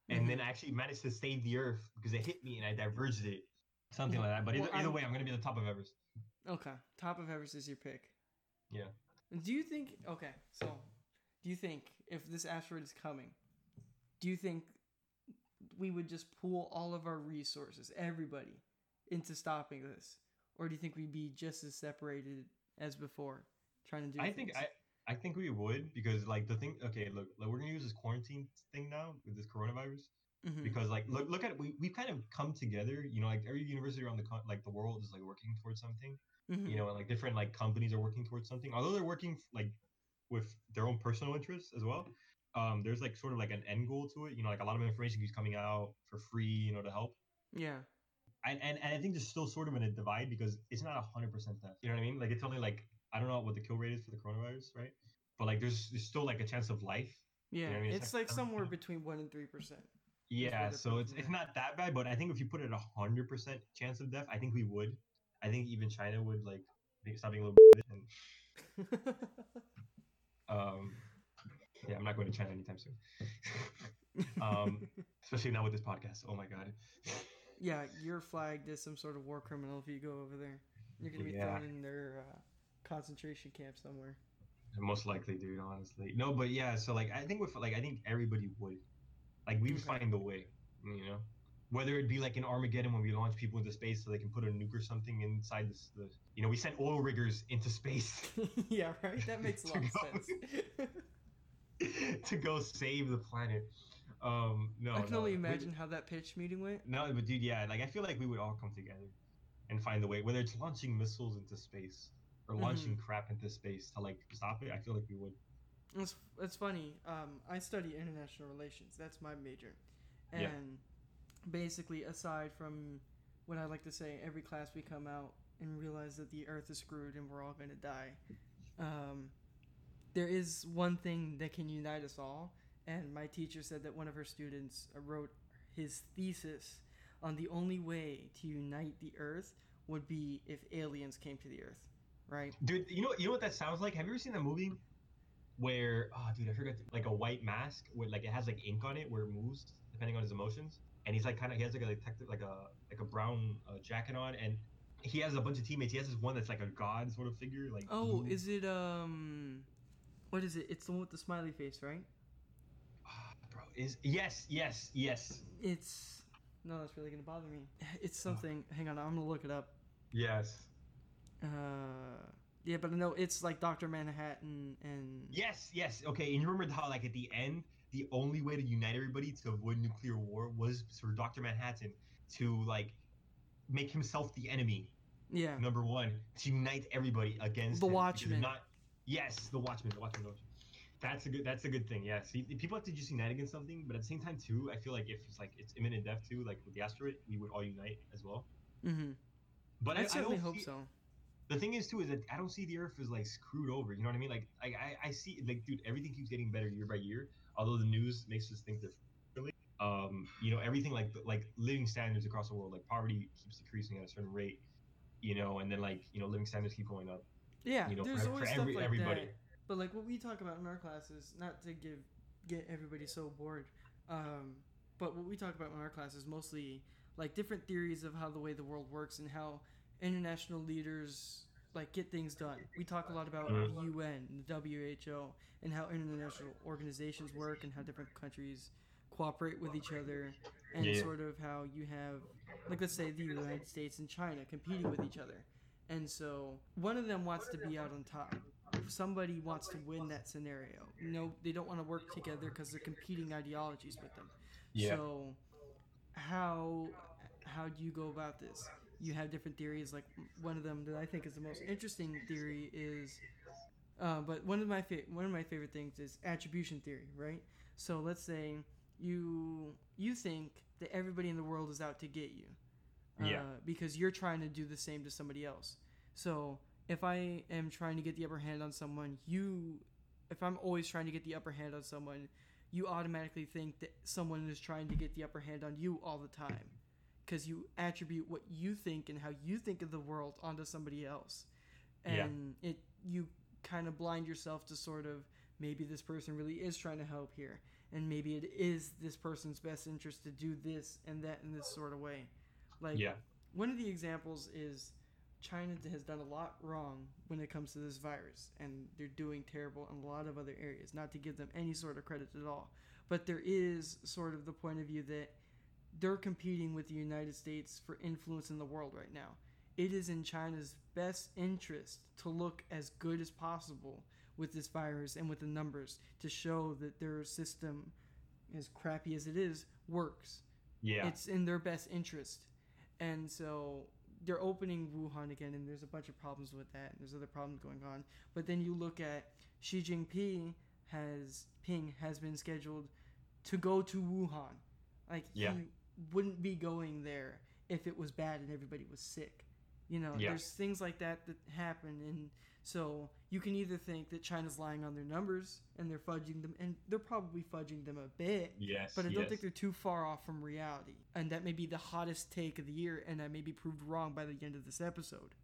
and Mhm. then I actually managed to save the Earth because it hit me and I diverged it, something like that. But Well, either, either way, I'm gonna be at the top of Everest. Okay, top of Everest is your pick. Yeah. Do you think? Okay, so do you think if this asteroid is coming, do you think we would just pool all of our resources, everybody, into stopping this, or do you think we'd be just as separated as before, trying to do? I think things? I think we would because like the thing. Okay, look, like, we're gonna use this quarantine thing now with this coronavirus Mhm. because like look look at we we kind of come together. You know, like every university around the con- like the world is like working towards something. Mhm. You know, and like different like companies are working towards something. Although they're working like with their own personal interests as well. Um, there's like sort of like an end goal to it. You know, like a lot of information keeps coming out for free. You know, to help. Yeah. and, and, and I think there's still sort of in a divide because it's not hundred percent death. You know what I mean? Like it's only like I don't know what the kill rate is for the coronavirus, right? But like there's, there's still like a chance of life. Yeah. what I mean? It's It's like like somewhere between one and three percent. Yeah, so it's it's not that bad, but I think if you put it a hundred percent chance of death, I think we would. I think even China would like stop being a little bit and um yeah, I'm not going to China anytime soon. um especially not with this podcast. Oh my god. yeah, you're flagged as some sort of war criminal if you go over there. You're gonna be Yeah. thrown in their uh, concentration camp somewhere. Most likely, dude. Honestly, no, but yeah. So like, I think with like, I think everybody would, like, we would Okay. find a way. You know, whether it be like in Armageddon when we launch people into space so they can put a nuke or something inside this. The you know, we sent oil riggers into space yeah, right. That makes a lot of sense. to go save the planet. Um, no, I can no, only we- imagine how that pitch meeting went. No, but dude, yeah, like I feel like we would all come together and find a way, whether it's launching missiles into space or launching Mm-hmm. crap into space to like stop it. I feel like we would. It's, it's funny. Um, I study international relations. That's my major. And Yeah. basically, aside from what I like to say, every class we come out and realize that the earth is screwed and we're all going to die, um, there is one thing that can unite us all. And my teacher said that one of her students uh, wrote his thesis on the only way to unite the earth would be if aliens came to the earth, right? Dude, you know you know what that sounds like? Have you ever seen that movie where oh dude, I forgot like a white mask where like it has like ink on it where it moves depending on his emotions. And he's like kind of he has like a detective like a like a brown uh, jacket on and he has a bunch of teammates. He has this one that's like a god sort of figure like Oh, is it um what is it? It's the one with the smiley face, right? Ah, bro is yes, yes, yes. It's no, that's really gonna bother me. It's something. Hang on, I'm gonna look it up. Yes. Uh, yeah, but no, it's like Doctor Manhattan and Yes, yes. Okay, and you remember how like at the end, the only way to unite everybody to avoid nuclear war was for Doctor Manhattan to like make himself the enemy. yeah, Number one, to unite everybody against The him, Watchmen. Not yes, the Watchmen, the Watchmen. The Watchmen. That's a good. That's a good thing. Yeah. See, people have to just unite against something, but at the same time too, I feel like if it's like it's imminent death too, like with the asteroid, we would all unite as well. mm-hmm. But I, I, I certainly don't hope see- so. the thing is too is that I don't see the Earth as like screwed over. You know what I mean? Like I I, I see like dude, everything keeps getting better year by year. Although the news makes us think differently. Um, you know, everything like like living standards across the world, like poverty keeps decreasing at a certain rate. You know, and then like you know, living standards keep going up. Yeah, You know, there's for, always for stuff every like everybody. that. But like what we talk about in our classes, not to give get everybody so bored, um, but what we talk about in our class is mostly like different theories of how the way the world works and how international leaders like get things done. We talk a lot about Mhm. the UN, the WHO, and how international organizations work and how different countries cooperate with each other, and Yeah. sort of how you have like let's say the United States and China competing with each other. And so one of them wants to be out on top. Somebody wants to win that scenario. No, they don't want to work together because they're competing ideologies with them. Yeah. So how how do you go about this? You have different theories. Like one of them that I think is the most interesting theory is, uh, but one of my fa- one of my favorite things is attribution theory, right? So let's say you you think that everybody in the world is out to get you, uh, Yeah. because you're trying to do the same to somebody else. So if I am trying to get the upper hand on someone, you, if I'm always trying to get the upper hand on someone, you automatically think that someone is trying to get the upper hand on you all the time because you attribute what you think and how you think of the world onto somebody else Yeah. and it you kind of blind yourself to sort of maybe this person really is trying to help here and maybe it is this person's best interest to do this and that in this sort of way like yeah. one of the examples is China has done a lot wrong when it comes to this virus, and they're doing terrible in a lot of other areas. Not to give them any sort of credit at all, but there is sort of the point of view that they're competing with the United States for influence in the world right now. It is in China's best interest to look as good as possible with this virus and with the numbers to show that their system, as crappy as it is, works. Yeah. It's in their best interest. And so they're opening Wuhan again, and there's a bunch of problems with that, and there's other problems going on. But then you look at Xi Jinping has Ping has been scheduled to go to Wuhan. Like Yeah. he wouldn't be going there if it was bad and everybody was sick. You know, Yeah. there's things like that that happen, and so you can either think that China's lying on their numbers and they're fudging them, and they're probably fudging them a bit. yes. But I don't yes. think they're too far off from reality. And that may be the hottest take of the year, and I may be proved wrong by the end of this episode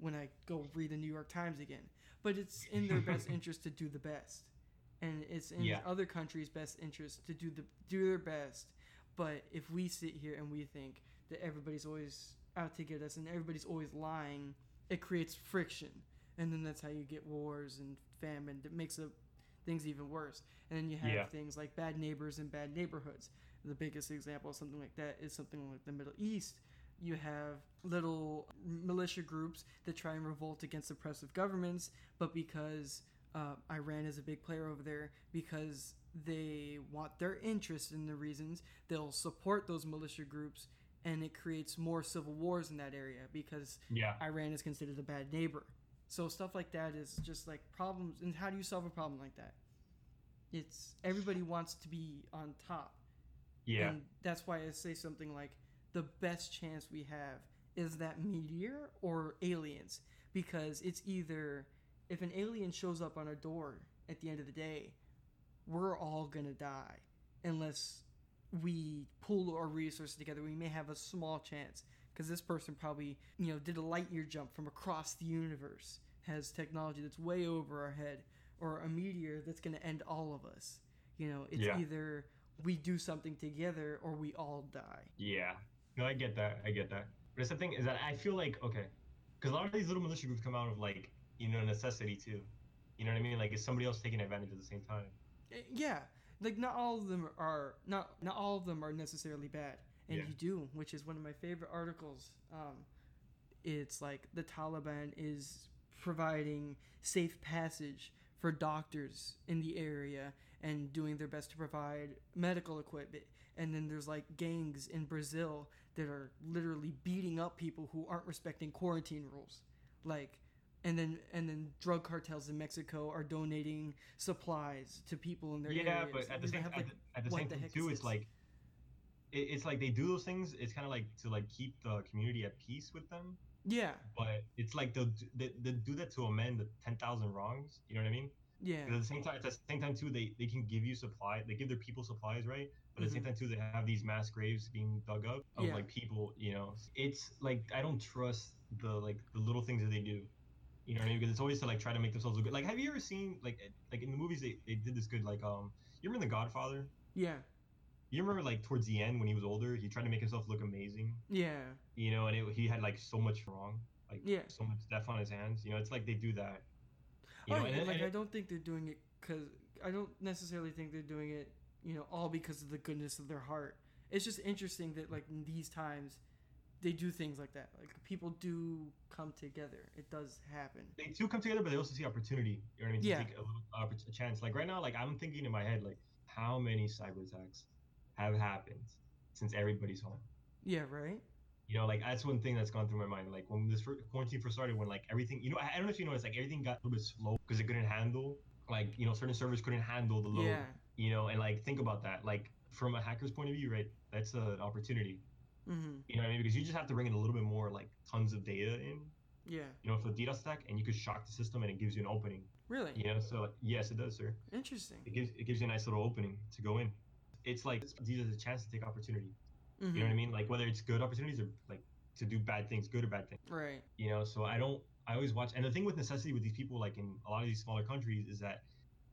when I go read the New York Times again. But it's in their best interest to do the best. And it's in Yeah. other countries' best interest to do the do their best. But if we sit here and we think that everybody's always out to get us and everybody's always lying, it creates friction. And then that's how you get wars and famine. That makes things even worse. And then you have Yeah. things like bad neighbors and bad neighborhoods. The biggest example of something like that is something like the Middle East. You have little militia groups that try and revolt against oppressive governments, but because uh, Iran is a big player over there, because they want their interest in the reasons, they'll support those militia groups, and it creates more civil wars in that area because Yeah. Iran is considered a bad neighbor. So stuff like that is just like problems. And how do you solve a problem like that? It's everybody wants to be on top. Yeah. And that's why I say something like the best chance we have is that meteor or aliens because it's either if an alien shows up on our door at the end of the day, we're all going to die unless we pull our resources together. We may have a small chance because this person probably, you know, did a light year jump from across the universe, has technology that's way over our head, or a meteor that's going to end all of us. You know, it's Yeah. either we do something together or we all die. Yeah. No, I get that. I get that. But it's the thing is that I feel like okay, because a lot of these little militia groups come out of like you know necessity too. You know what I mean? Like is somebody else taking advantage at the same time? Eh, Yeah, like not all of them are not not all of them are necessarily bad, and Yeah. you do, which is one of my favorite articles. Um, it's like the Taliban is providing safe passage for doctors in the area and doing their best to provide medical equipment. And then there's like gangs in Brazil that are literally beating up people who aren't respecting quarantine rules. Like and then and then drug cartels in Mexico are donating supplies to people in their yeah, areas. but at the same have, at the, at the same the time too, is it's like it, it's like they do those things. It's kind of like to like keep the community at peace with them. yeah, But it's like they'll do- they, they do that to amend the ten thousand wrongs. You know what I mean? yeah, at the same time, at the same time too, they, they can give you supply. They give their people supplies, right? But at the same time too, they have these mass graves being dug up of Mm-hmm. Yeah. like people. You know, it's like I don't trust the like the little things that they do. You know what I mean? Because it's always to like try to make themselves look good. Like, have you ever seen like like in the movies they, they did this good like um you remember The Godfather? yeah, You remember like towards the end when he was older, he tried to make himself look amazing. yeah, You know, and it, he had like so much wrong, like Yeah. so much death on his hands. You know, it's like they do that. You oh, know, yeah, and- like and I don't think they're doing it because I don't necessarily think they're doing it, you know, all because of the goodness of their heart. It's just interesting that like in these times, they do things like that. Like people do come together. It does happen. they do come together, but they also see opportunity. You know what I mean? To Yeah. take a, little, a chance. Like right now, like I'm thinking in my head, like how many cyber attacks have happened since everybody's home? Yeah, right. You know, like that's one thing that's gone through my mind. Like when this quarantine first started, when like everything, you know, I, I don't know if you know, it's like everything got a little bit slow because it couldn't handle, like you know, certain servers couldn't handle the load. Yeah, You know, and like think about that. Like from a hacker's point of view, right? That's an opportunity. mm-hmm. You know what I mean? Because you just have to bring in a little bit more, like tons of data in. yeah. You know, for the DDoS attack, and you could shock the system, and it gives you an opening. Really You know, so yes, it does, sir. interesting. It gives it gives you a nice little opening to go in. It's like these are the chance to take opportunity. Mhm. You know what I mean? Like whether it's good opportunities or like to do bad things, good or bad things. Right. You know, so I don't. I always watch. And the thing with necessity with these people, like in a lot of these smaller countries, is that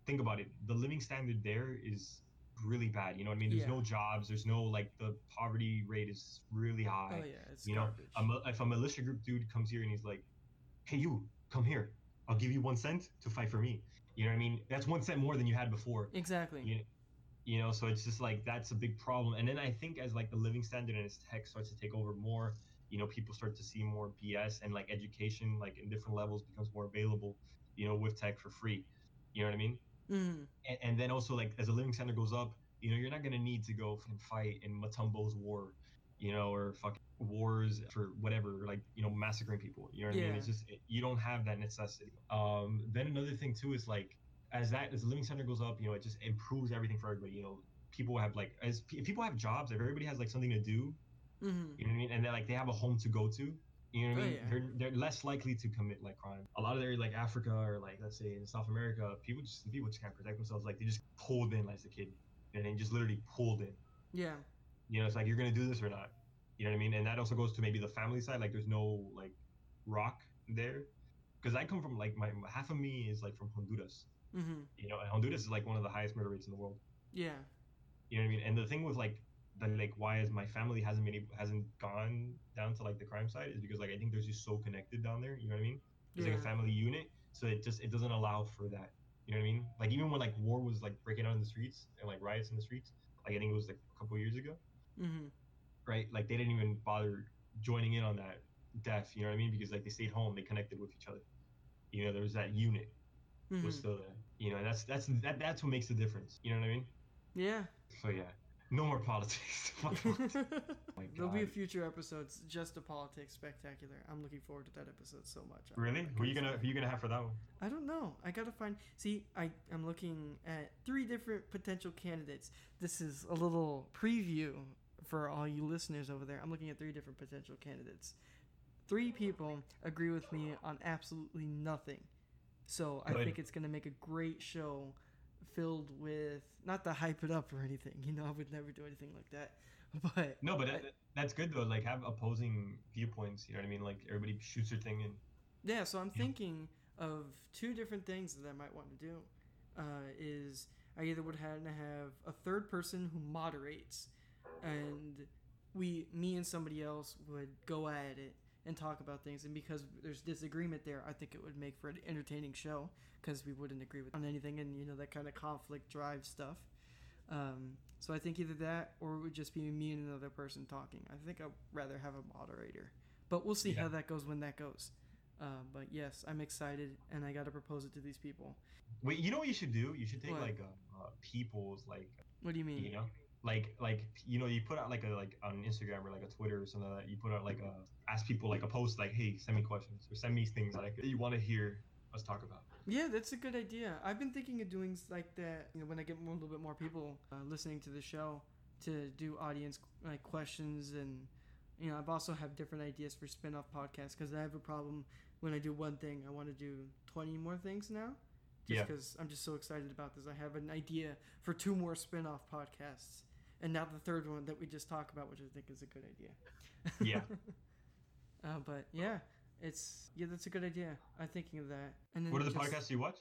think about it. The living standard there is really bad. You know what I mean? There's Yeah. no jobs. There's no like the poverty rate is really high. Oh yeah, it's you know, a, if a militia group dude comes here and he's like, "Hey, you, come here. I'll give you one cent to fight for me." You know what I mean? That's one cent more than you had before. exactly. You, you know, so it's just like that's a big problem. And then I think as like the living standard and its tech starts to take over more, you know, people start to see more BS and like education, like in different levels, becomes more available. You know, with tech for free. You know what I mean? Mm-hmm. And, and then also like as the living standard goes up, you know, you're not gonna need to go and fight in Matumbo's war, you know, or fucking wars for whatever, like you know, massacring people. You know what I mean? It's just you don't have that necessity. Um, then another thing too is like as that as the living standard goes up, you know, it just improves everything for everybody. You know, people have like as if people have jobs, if everybody has like something to do, Mm-hmm. you know what I mean, and then like they have a home to go to. You know what I Oh, mean? yeah. They're they're less likely to commit like crime. A lot of their like Africa or like let's say in South America, people just people just can't protect themselves. Like they just pulled in as a kid, and they just literally pulled in. Yeah. You know, it's like you're gonna do this or not. You know what I mean? And that also goes to maybe the family side. Like there's no like rock there, because I come from like my half of me is like from Honduras. Mm-hmm. You know, and Honduras is like one of the highest murder rates in the world. Yeah. You know what I mean? And the thing with like the like why is my family hasn't been able, hasn't gone down to like the crime side is because like I think they're just so connected down there. You know what I mean? It's like a family unit, so it just it doesn't allow for that. You know what I mean? Like even when like war was like breaking out in the streets and like riots in the streets, like I think it was like a couple years ago, Mm-hmm. right? Like they didn't even bother joining in on that death. You know what I mean? Because like they stayed home, they connected with each other. You know, there was that unit Mm-hmm. was still there. You know, that's that's that that's what makes the difference. You know what I mean? Yeah. So yeah, no more politics. Politics. There'll be a future episodes just a politics spectacular. I'm looking forward to that episode so much. Really? Who are you gonna who you gonna have for that one? I don't know. I gotta find. See, I I'm looking at three different potential candidates. This is a little preview for all you listeners over there. I'm looking at three different potential candidates. Three people agree with me on absolutely nothing. So I think it's gonna make a great show, filled with not to hype it up or anything. You know, I would never do anything like that. But No, but that, that's good though. Like have opposing viewpoints. You know what I mean? Like everybody shoots their thing and Yeah, so I'm thinking of two different things that I might want to do. Uh, is I either would have to have a third person who moderates, and we, me and somebody else would go at it and talk about things. And because there's disagreement there, I think it would make for an entertaining show because we wouldn't agree with on anything, and you know that kind of conflict drives stuff. Um, so I think either that or it would just be me and another person talking. I think I'd rather have a moderator, but we'll see Yeah. how that goes when that goes. Uh, but yes, I'm excited, and I got to propose it to these people. wait. You know what you should do? You should take What? like uh, uh, people's like What do you mean? you know like like you know you put out like a like on Instagram or like a Twitter or something like that. You put out like a ask people like a post like hey send me questions or send me things like that you want to hear us talk about. Yeah, that's a good idea. I've been thinking of doing like that. You know, when I get more, a little bit more people uh, listening to the show, to do audience like questions and you know, I've also have different ideas for spin-off podcasts because I have a problem when I do one thing, I want to do twenty more things now. Just Yeah. because I'm just so excited about this. I have an idea for two more spin-off podcasts, and now the third one that we just talked about, which I think is a good idea. Yeah. uh, but yeah, it's yeah, that's a good idea. I'm thinking of that. And then What are the just- podcasts you watch?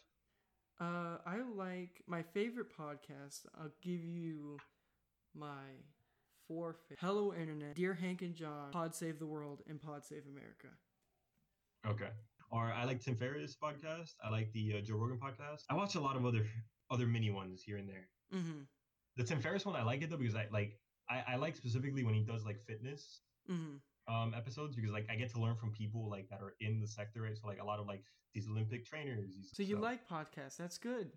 uh, I like my favorite podcast. I'll give you my four. Fa- Hello, Internet, Dear Hank and John, Pod Save the World, and Pod Save America. Okay. Or I like Tim Ferriss podcast. I like the uh, Joe Rogan podcast. I watch a lot of other other mini ones here and there. Mm-hmm. The Tim Ferriss one I like it though because I like I, I like specifically when he does like fitness Mm-hmm. um episodes because like I get to learn from people like that are in the sector right so like a lot of like these Olympic trainers. These So you stuff. like podcasts? That's good.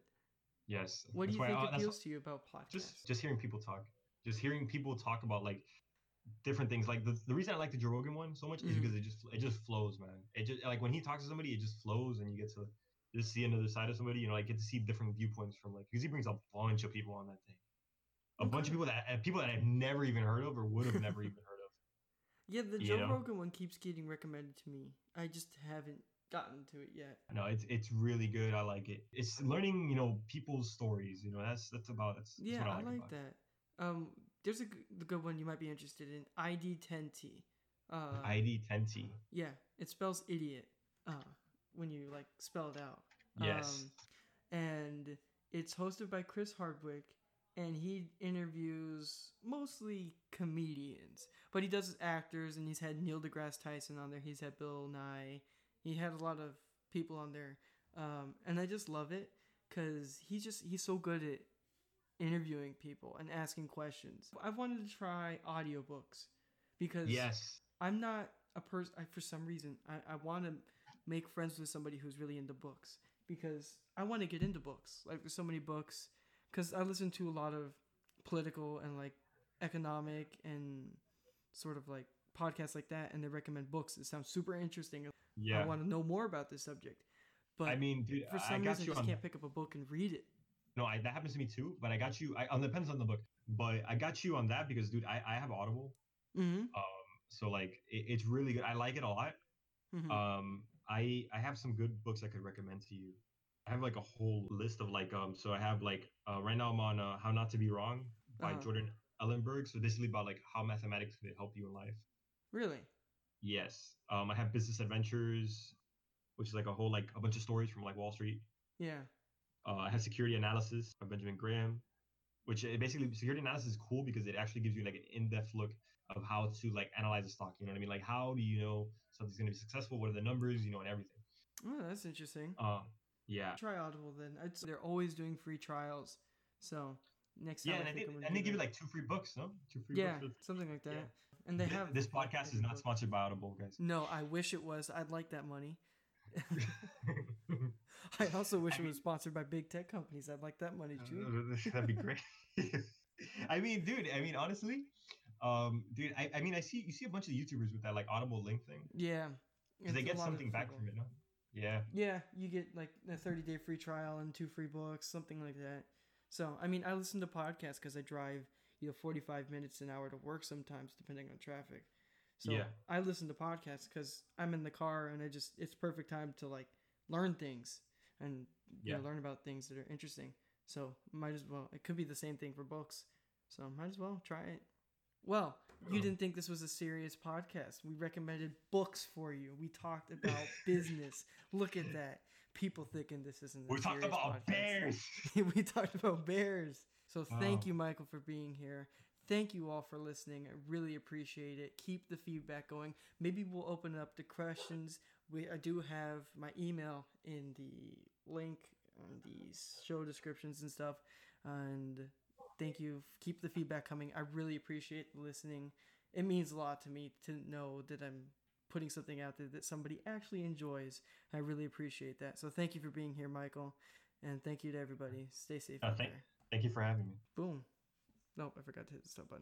yes. What do you think I- appeals to you about podcasts? just just hearing people talk just hearing people talk about like different things like the, the reason i like the joe rogan one so much is Mhm. because it just it just flows man it just like when he talks to somebody it just flows and you get to just see another side of somebody you know like get to see different viewpoints from like because he brings a bunch of people on that thing a bunch of people that people that i've never even heard of or would have never even heard of yeah, the Joe know? Rogan one keeps getting recommended to me. I just haven't gotten to it yet. no it's it's really good i like it it's learning you know people's stories you know that's that's about that's, that's Yeah, what I like, like it. that. Um, there's a the good one you might be interested in. ID10T. Uh, id 10t Yeah, it spells idiot uh, when you like spell it out. yes Um, and it's hosted by Chris Hardwick, and he interviews mostly comedians, but he does actors, and he's had Neil deGrasse Tyson on there. He's had Bill Nye. He had a lot of people on there, um, and I just love it because he just he's so good at interviewing people and asking questions. I've wanted to try audiobooks because yes I'm not a person. For some reason, I, I want to make friends with somebody who's really into books, because I want to get into books. Like there's so many books because I listen to a lot of political and like economic and sort of like podcasts like that, and they recommend books. It sounds super interesting. Yeah. I want to know more about this subject, but I mean, dude, for I some got reason, I just on. can't pick up a book and read it. No, I, that happens to me too. But I got you. I on depends on the book. But I got you on that because, dude, I, I have Audible. Mm-hmm. Um, so like it, it's really good. I like it a lot. mm-hmm. Um, I I have some good books I could recommend to you. I have like a whole list of like um. So I have like uh, right now I'm on uh, How Not to Be Wrong by Uh-huh. Jordan Ellenberg. So basically about like how mathematics could help you in life. really? Yes. Um, I have Business Adventures, which is like a whole like a bunch of stories from like Wall Street. Yeah. Uh, I have Security Analysis by Benjamin Graham, which it basically security analysis is cool because it actually gives you like an in-depth look of how to like analyze a stock. You know what I mean? Like how do you know something's gonna be successful? What are the numbers? You know, and everything. Oh, that's interesting. Um, yeah, Try Audible then. I'd, they're always doing free trials. So next yeah, time and I think did, I'm gonna and they give you like two free books, no? Two free yeah, books. something like that. yeah. And they Th- have this podcast is not sponsored by Audible, guys. No, I wish it was. I'd like that money. I also wish I it was sponsored by big tech companies. I'd like that money too. That'd be great. I mean, dude. I mean, honestly, um, dude. I, I mean, I see you see a bunch of YouTubers with that like Audible link thing. Yeah. they get something back people. from it, no? Yeah. Yeah, you get like a 30 day free trial and two free books, something like that. So, I mean, I listen to podcasts because I drive, you know, 45 minutes an hour to work sometimes, depending on traffic. So, Yeah. I listen to podcasts because I'm in the car and I just, it's perfect time to like learn things and, you know, learn about things that are interesting. So, might as well, it could be the same thing for books. So, might as well try it. Well, you didn't think this was a serious podcast. We recommended books for you. We talked about business. Look at that. People thinking this isn't. A We talked about podcast. bears. we talked about bears. So thank Oh. you, Michael, for being here. Thank you all for listening. I really appreciate it. Keep the feedback going. Maybe we'll open up to questions. We I do have my email in the link on these show descriptions and stuff. And thank you. Keep the feedback coming. I really appreciate listening. It means a lot to me to know that I'm putting something out there that somebody actually enjoys. I really appreciate that. So thank you for being here, Michael. And thank you to everybody. Stay safe Uh, out thank- there. Thank you for having me. Boom. Nope, I forgot to hit the stop button.